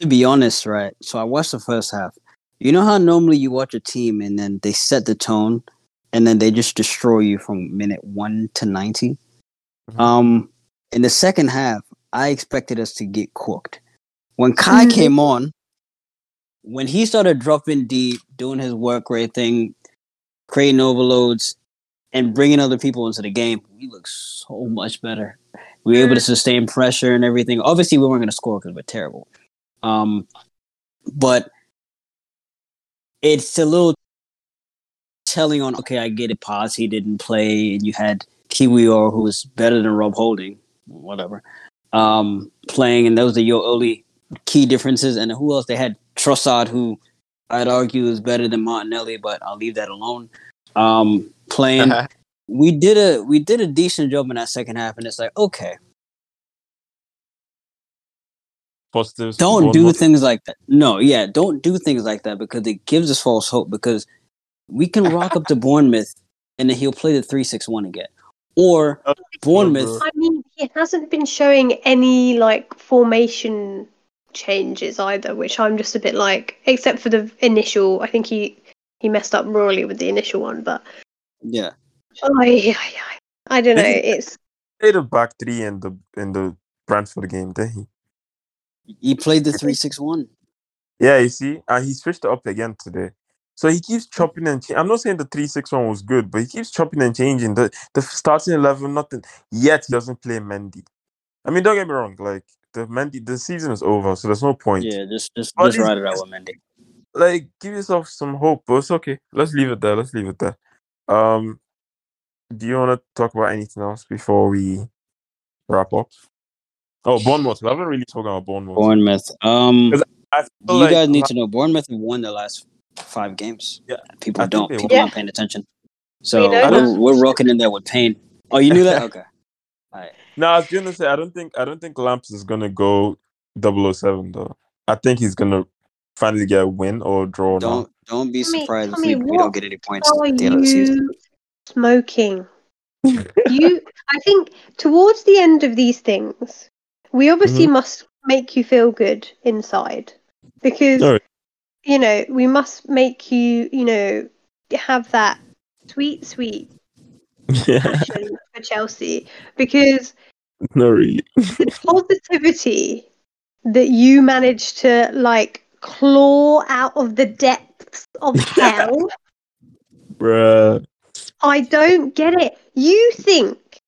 To be honest, right? So I watched the first half. You know how normally you watch a team and then they set the tone and then they just destroy you from minute one to 90? Mhm. Um, in the second half, I expected us to get cooked. When Kai Mhm. came on, when he started dropping deep, doing his work rate thing, creating overloads, and bringing other people into the game, we looked so much better. We were able to sustain pressure and everything. Obviously, we weren't going to score because we're terrible. Um, but it's a little telling on. Okay, I get it. Paz he didn't play, and you had Kiwior who was better than Rob Holding, whatever, um, playing, and those are your only key differences. And who else? They had Trossard, who I'd argue is better than Martinelli, but I'll leave that alone. Um, playing, we did a we did a decent job in that second half, and it's like okay, Positives. don't do Bournemouth. things like that. No, yeah, don't do things like that because it gives us false hope. Because we can rock up to Bournemouth, and then he'll play the three six one again, or Oh, Bournemouth. I mean, he hasn't been showing any like formation changes either, which I'm just a bit like, except for the initial. I think he he messed up royally with the initial one, but Yeah, I I, I don't know. It's played a back three in the in the Brentford game, did he? he played the three six one. Yeah, you see, and he switched it up again today. So he keeps chopping and changing. I'm not saying the three six one was good, but he keeps chopping and changing. The the starting eleven, nothing yet. He doesn't play Mendy. I mean, don't get me wrong. Like the Mendy, the season is over, so there's no point. Yeah, just just Well, just ride it out with Mendy. Like, give yourself some hope, but it's okay. Let's leave it there. Let's leave it there. Um, do you want to talk about anything else before we wrap up? Oh, Bournemouth. We haven't really talked about Bournemouth. Bournemouth. Um, 'Cause I feel you like guys need la- to know Bournemouth have won the last five games. Yeah, people I don't. People won. aren't paying attention. So know we're, we're rocking in there with pain. Oh, you knew that? Okay. No, I was gonna say I don't think I don't think Lamps is gonna go 007 though. I think he's gonna finally get a win or draw. Don't don't be surprised Tommy, if we, we don't get any points at the end of the season. smoking? you, I think, towards the end of these things, we obviously mm-hmm. must make you feel good inside because you know we must make you, you know, have that sweet, sweet yeah, passion for Chelsea because not really. the positivity that you managed to like claw out of the depths of hell. Bruh. I don't get it. You think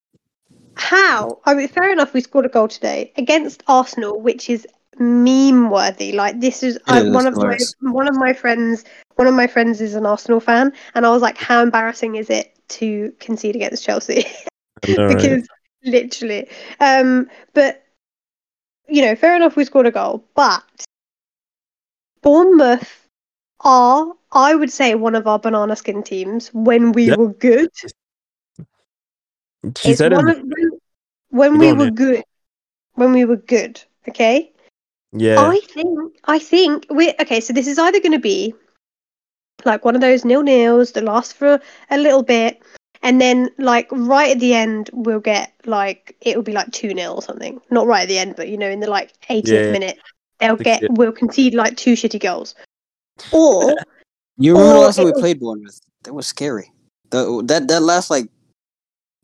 how? I mean, fair enough. We scored a goal today against Arsenal, which is meme worthy. Like this is is, one of my one of my friends. One of my friends is an Arsenal fan, and I was like, "How embarrassing is it to concede against Chelsea?" I know, right? because literally, um, but you know, fair enough. We scored a goal, but Bournemouth are, I would say, one of our banana skin teams when we Yeah. were good. She it's said one of when, when we were yeah. good. When we were good, okay. Yeah. I think I think we okay. So this is either going to be like one of those nil nils that last for a little bit, and then like right at the end we'll get like it will be like two 0 or something. Not right at the end, but you know in the like 80th Yeah. minute they'll get yeah. we'll concede like two shitty goals, or You remember the Or last time we it'll- played Bournemouth? That was scary. The, that that last like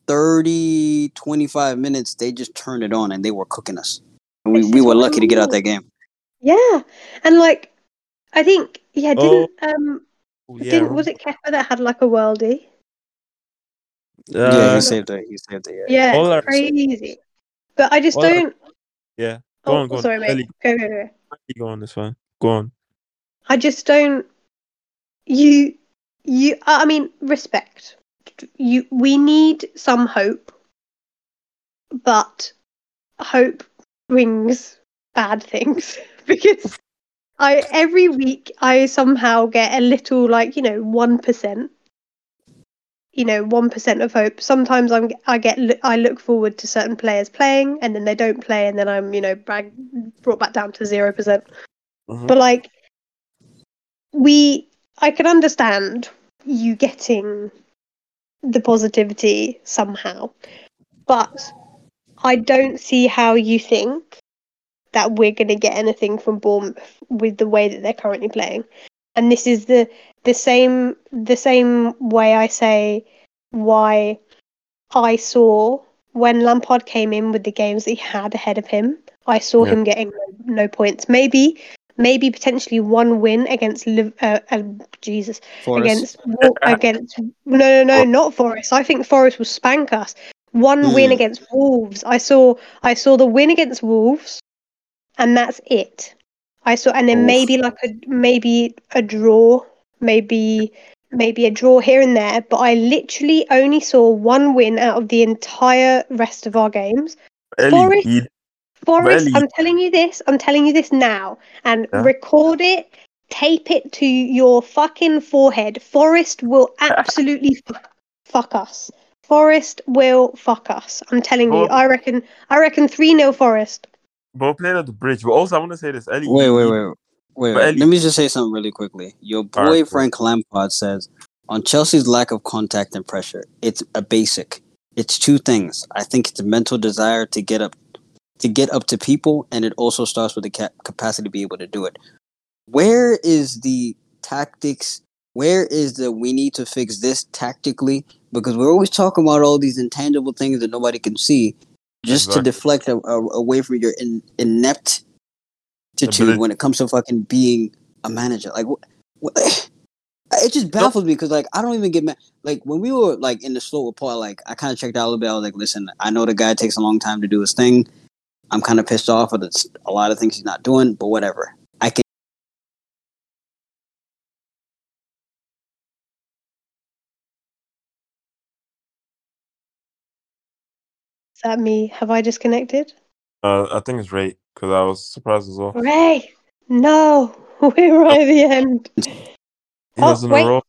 30, 25 minutes, they just turned it on and they were cooking us. And we, we were lucky to get out that game. yeah, and like I think yeah Oh, didn't um yeah. didn't was it Kepa that had like a worldie? Uh, yeah, he saved it. He saved it. Yeah. Yeah, All I- crazy. But I just all don't. yeah. Go oh, on, go on. sorry, mate. Ellie, Go, go, go. go on this one. Go on. I just don't. You, you. I mean, respect. You. We need some hope, but hope brings bad things because I every week I somehow get a little like you know one percent. You know, one percent of hope. Sometimes I'm I get I look forward to certain players playing, and then they don't play, and then I'm you know brag, brought back down to zero percent. Mhm. But like, we, I can understand you getting the positivity somehow, but I don't see how you think that we're going to get anything from Bournemouth with the way that they're currently playing. And this is the the same the same way I say why I saw when Lampard came in with the games that he had ahead of him. I saw Yeah. him getting no, no points. Maybe maybe potentially one win against Liv- uh, uh, Jesus against against no no no not Forest. I think Forest will spank us. One win Hmm. against Wolves. I saw I saw the win against Wolves, and that's it. I saw and then Oof. maybe like a maybe a draw, maybe maybe a draw here and there. But I literally only saw one win out of the entire rest of our games. Ellie, Forest- you, Forest, Really? I'm telling you this. I'm telling you this now, and Yeah. record it. Tape it to your fucking forehead. Forest will absolutely f- fuck us. Forest will fuck us. I'm telling you. Oh. I reckon. I reckon three 0 Forest. But we're playing at the bridge. But also, I want to say this, Ellie. Wait, wait, wait, wait. Wait. Ellie- Let me just say something really quickly. Your boy cool. Frank Lampard says on Chelsea's lack of contact and pressure, it's a basic. It's two things. I think it's a mental desire to get up, to get up to people, and it also starts with the ca- capacity to be able to do it. Where is the tactics? Where is the we need to fix this tactically? Because we're always talking about all these intangible things that nobody can see, just to deflect a, a, away from your in, inept attitude when it comes to fucking being a manager. Like, wh- wh- it just baffles me because like I don't even get mad. Like when we were like in the slow part, like I kind of checked out a little bit. I was like, listen, I know the guy takes a long time to do his thing. I'm kind of pissed off with it's a lot of things he's not doing, but whatever. That me? Have I disconnected? Uh, I think it's right because I was surprised as well. Ray, no, we're right at the end. He Oh, wait.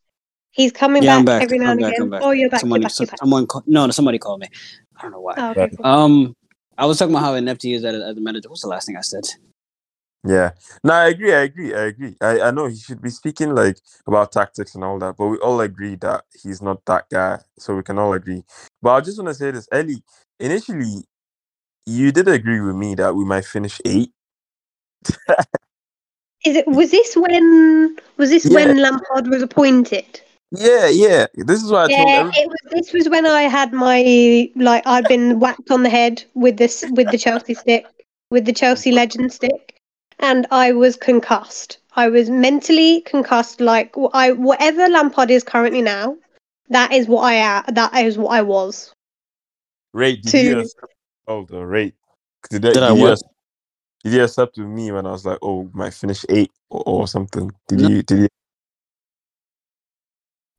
He's coming Yeah, back, I'm back. every now I'm and back, again. Back. Oh, you're back. Somebody, you're back. You're back. someone, call, no, somebody called me. I don't know why. Oh, okay, cool. Um, I was talking about how inept he is as a, as a manager. What's the last thing I said? Yeah. No, I agree. I agree. I agree. I, I know he should be speaking like about tactics and all that, but we all agree that he's not that guy. So we can all agree. But I just want to say this, Ellie. Initially, you did agree with me that we might finish eight. Is it? Was this when? Was this Yeah. when Lampard was appointed? Yeah, yeah. This is why I told Yeah, it was. This was when I had my like I'd been whacked on the head with this with the Chelsea stick, with the Chelsea legend stick, and I was concussed. I was mentally concussed. Like wh- I whatever Lampard is currently now, that is what I. That is what I was. Rate, did to- you accept oh the rate? Did, that, Did I you what? ac- Did you accept with me when I was like, oh, we might finish eight or, or something? Did No. you? Did you?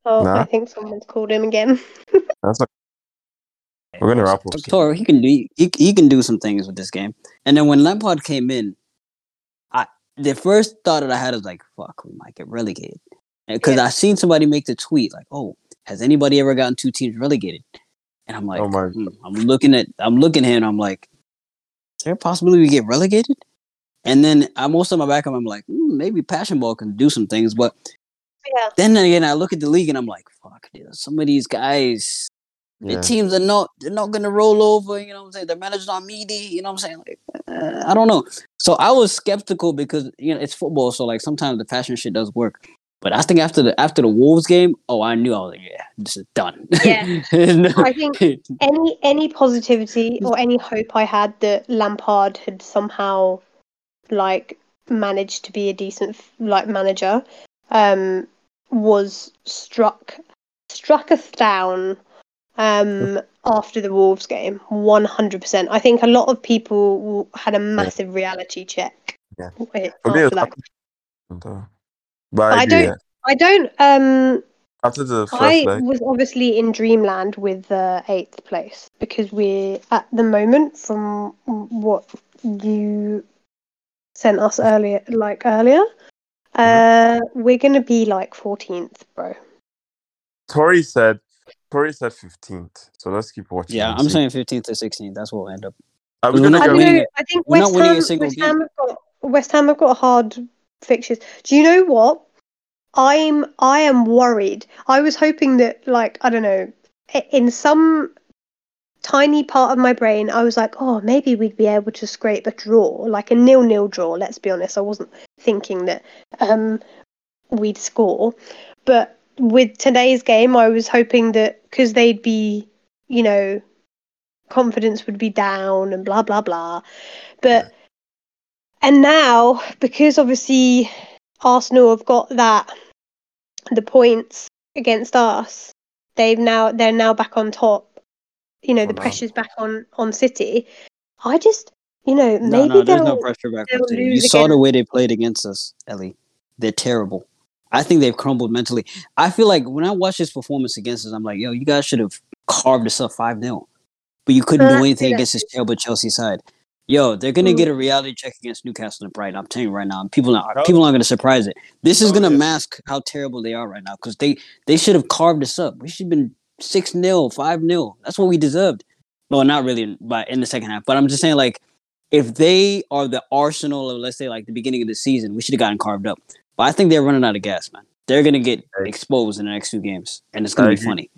Oh, Nah. I think someone's called him again. That's like we're gonna wrap up. soon. Toro, he can do he, he can do some things with this game. And then when Lampard came in, I the first thought that I had was like, "Fuck, we might get relegated." Because Yeah. I seen somebody make the tweet like, "Oh, has anybody ever gotten two teams relegated?" And I'm like, Oh my hmm, I'm looking at I'm looking at him. I'm like, is there a possibility we get relegated? And then I'm also in my back of I'm like, mm, maybe Passion Ball can do some things, but Yeah. then again, I look at the league and I'm like, fuck, dude, some of these guys, Yeah. the teams are not they're not gonna roll over. You know what I'm saying? Their manager's not meaty. You know what I'm saying? Like, uh, I don't know. So I was skeptical because you know it's football, so like sometimes the fashion shit does work. But I think after the after the Wolves game, oh, I knew I was like, yeah, this is done. Yeah. No- I think any any positivity or any hope I had that Lampard had somehow like managed to be a decent like manager um was struck struck us down um after the Wolves game 100% I think a lot of people had a massive reality check Yeah. Wi- For me, it after was that. though. But I, I don't- I don't um After the first I leg, was obviously in dreamland with the eighth place because we're at the moment from what you sent us earlier, like earlier. Uh, we're gonna be like fourteenth, bro. Tori said, Tori said 15th. So let's keep watching. yeah, I'm see. saying 15th to 16th. That's what we'll end up. Are we we're gonna not I go? don't know. I think We're West winning Ham, single West Ham have got West Ham have got hard fixtures. Do you know what? I'm I am worried. I was hoping that like I don't know, in some tiny part of my brain, I was like, oh, maybe we'd be able to scrape a draw, like a nil-nil draw. Let's be honest, I wasn't thinking that um, we'd score, but with today's game, I was hoping that because they'd be, you know, confidence would be down and blah blah blah, but and now because obviously Arsenal have got that the points against us, they've now they're now back on top you know For the now. pressure's back on on City. I just you know No, maybe no, there's no pressure back on City. You saw the way they played against us, Ellie. They're terrible. I think they've crumbled mentally. I feel like when I watch this performance against us, I'm like, yo, you guys should have carved us up 5 0. But you couldn't do anything against this terrible Chelsea side. Yo, they're gonna get a reality check against Newcastle and Brighton. I'm telling you right now. People are Oh. people aren't gonna surprise it. This is Oh, gonna yeah. mask how terrible they are right now because they they should have carved us up. We should have been six 0 five 0 That's what we deserved. Well, not really, but in the second half. But I'm just saying, like, if they are the Arsenal of let's say like the beginning of the season, we should have gotten carved up. But I think they're running out of gas, man. They're gonna get exposed in the next two games, and it's gonna be funny.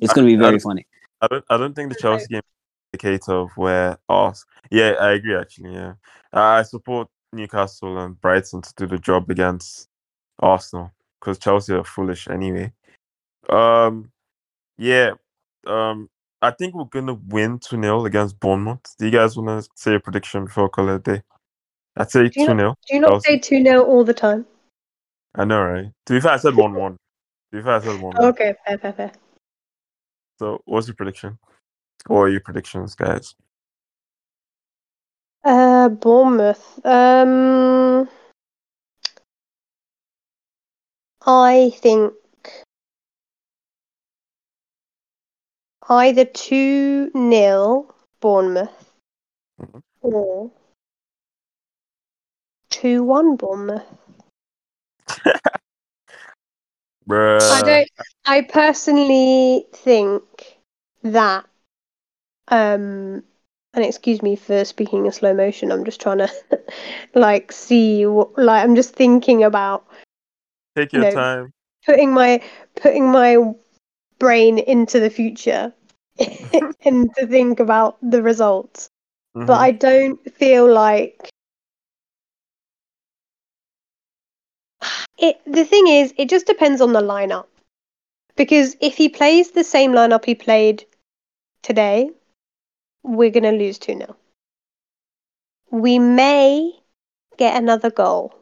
It's gonna be very funny. I don't. I don't think the Chelsea game of where us. Yeah, I agree. Actually, yeah, I support Newcastle and Brighton to do the job against Arsenal because Chelsea are foolish anyway. Um, yeah. Um, I think we're gonna win two 0 against Bournemouth. Do you guys want to say a prediction before call it a day? I'd say two 0 Do you not say two 0 all the time? I know, right? To be fair, I said one one. To be fair, I said one one. Okay, fair, fair, fair. So, what's your prediction? Or your predictions, guys? Uh, Bournemouth. Um, I think either two 0 Bournemouth Mhm. or two one Bournemouth. Bruh. I don't. I personally think that. Um, and excuse me for speaking in slow motion. I'm just trying to, like, see. What, like, I'm just thinking about Take your no. time. putting my putting my brain into the future and to think about the results. Mhm. But I don't feel like it. The thing is, it just depends on the lineup. Because if he plays the same lineup he played today, we're gonna lose two 0 We may get another goal,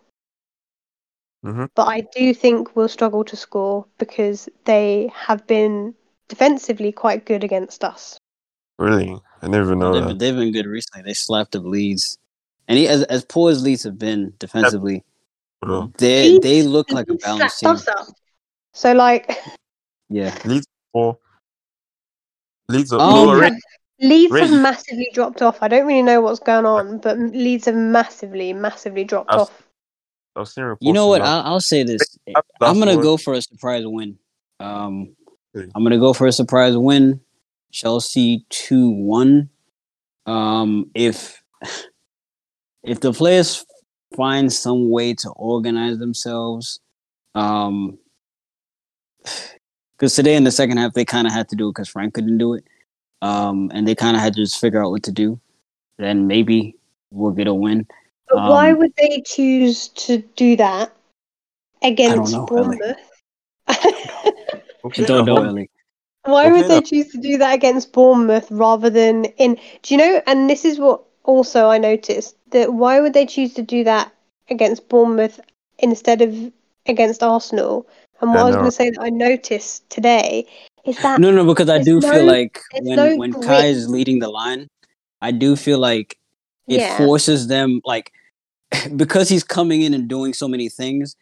Mhm. but I do think we'll struggle to score because they have been defensively quite good against us. Really? I never know they've, that. been, they've been good recently. They slapped up Leeds, and he, as as poor as Leeds have been defensively, Bro. they Leeds- they look like a Leeds balanced team. up. So like Yeah, Leeds or Leeds are no, Leeds, Ray- have, Leeds have Ray- massively dropped off. I don't really know what's going on, but Leeds have massively, massively dropped I've- off. I've seen reports. you know what? I'll, I'll say this. That's I'm gonna go for a surprise win. Um, I'm gonna go for a surprise win. Chelsea two one. Um, if if the players find some way to organize themselves. Um, because today in the second half they kind of had to do it because Frank couldn't do it, um, and they kind of had to just figure out what to do. Then maybe we'll get a win. But why Um, would they choose to do that against know, Ellie. Bournemouth? I don't know, Ellie. Why Okay, would they choose to do that against Bournemouth rather than in? Do you know? And this is what also I noticed that why would they choose to do that against Bournemouth instead of against Arsenal? And what I I was going to say that I noticed today is that No, no, because I do no- feel like when no when grit. Kai is leading the line, I do feel like it yeah, forces them like because he's coming in and doing so many things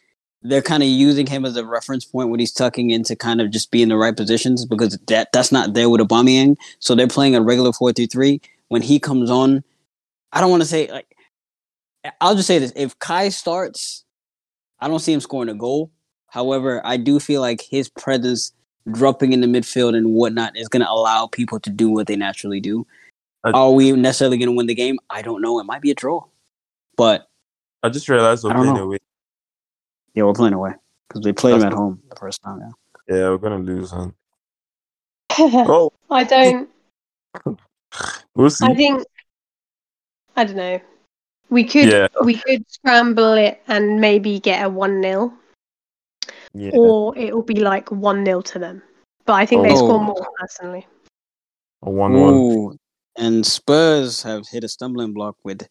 they're kind of using him as a reference point when he's tucking in to kind of just be in the right positions because that that's not there with Aubameyang. So they're playing a regular 4-3-3. When he comes on, I don't want to say like I'll just say this. If Kai starts, I don't see him scoring a goal. However, I do feel like his presence dropping in the midfield and whatnot is going to allow people to do what they naturally do. I- Are we necessarily going to win the game? I don't know. It might be a draw. But I just realized we're playing know. away. yeah, we're playing away because they played them at home the first time. Yeah. Yeah, we're gonna lose, huh? Oh, I don't. we'll see. I think I don't know. We could Yeah. we could scramble it and maybe get a one 0 yeah. or it will be like one 0 to them. But I think they Oh. score more personally. A one-one. And Spurs have hit a stumbling block with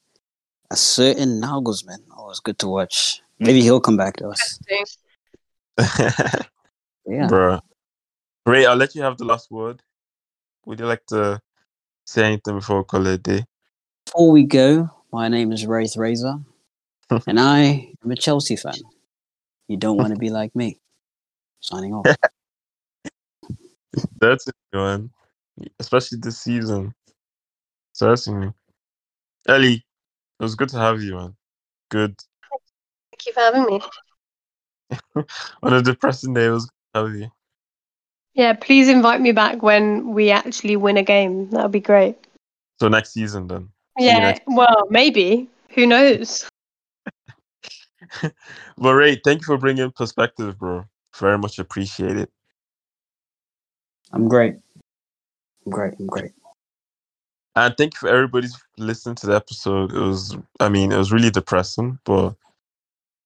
a certain Nagelsmann. Oh, it's good to watch. Mm. Maybe he'll come back to us. Yeah. Bruh. Ray, I'll let you have the last word. Would you like to say anything before we call it a day? Before we go, my name is Wraith Razor, and I am a Chelsea fan. You don't want to be like me. Signing off. That's it, man. Especially this season. Certainly. Ellie, it was good to have you, man. Good. Thank you for having me. On a depressing day, it was good to have you. Yeah, please invite me back when we actually win a game. That would be great. So next season, then. Yeah, next- well, maybe. Who knows? But Ray, thank you for bringing perspective, bro. Very much appreciated. I'm great. I'm great. I'm great. And thank you for everybody's listening to the episode. It was, I mean, it was really depressing, but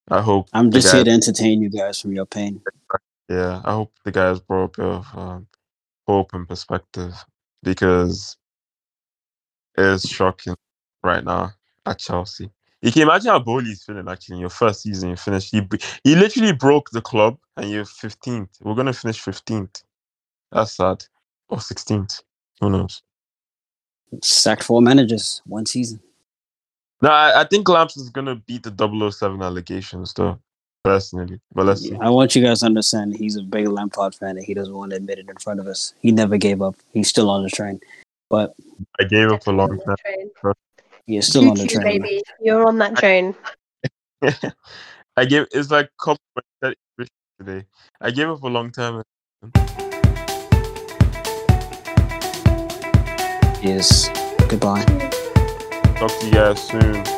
I hope I'm just guys- here to entertain you guys from your pain. Yeah, I hope the guys brought a bit of um, hope and perspective because it's shocking right now at Chelsea. You can imagine how Boehly's feeling actually in your first season. You finished, he, b- he literally broke the club and you're 15th. We're going to finish 15th. That's sad. Or 16th. Who knows? Sacked four managers one season. No, I, I think Lamps is going to beat the 007 allegations, though, personally. But let's see. I want you guys to understand he's a big Lampard fan and he doesn't want to admit it in front of us. He never gave up. He's still on the train. But I gave up a long time. Train. he is still on the too, train. baby. You're on that train. I gave it's like compliment that today. I gave up a long time. Yes. Goodbye. Talk to you guys soon.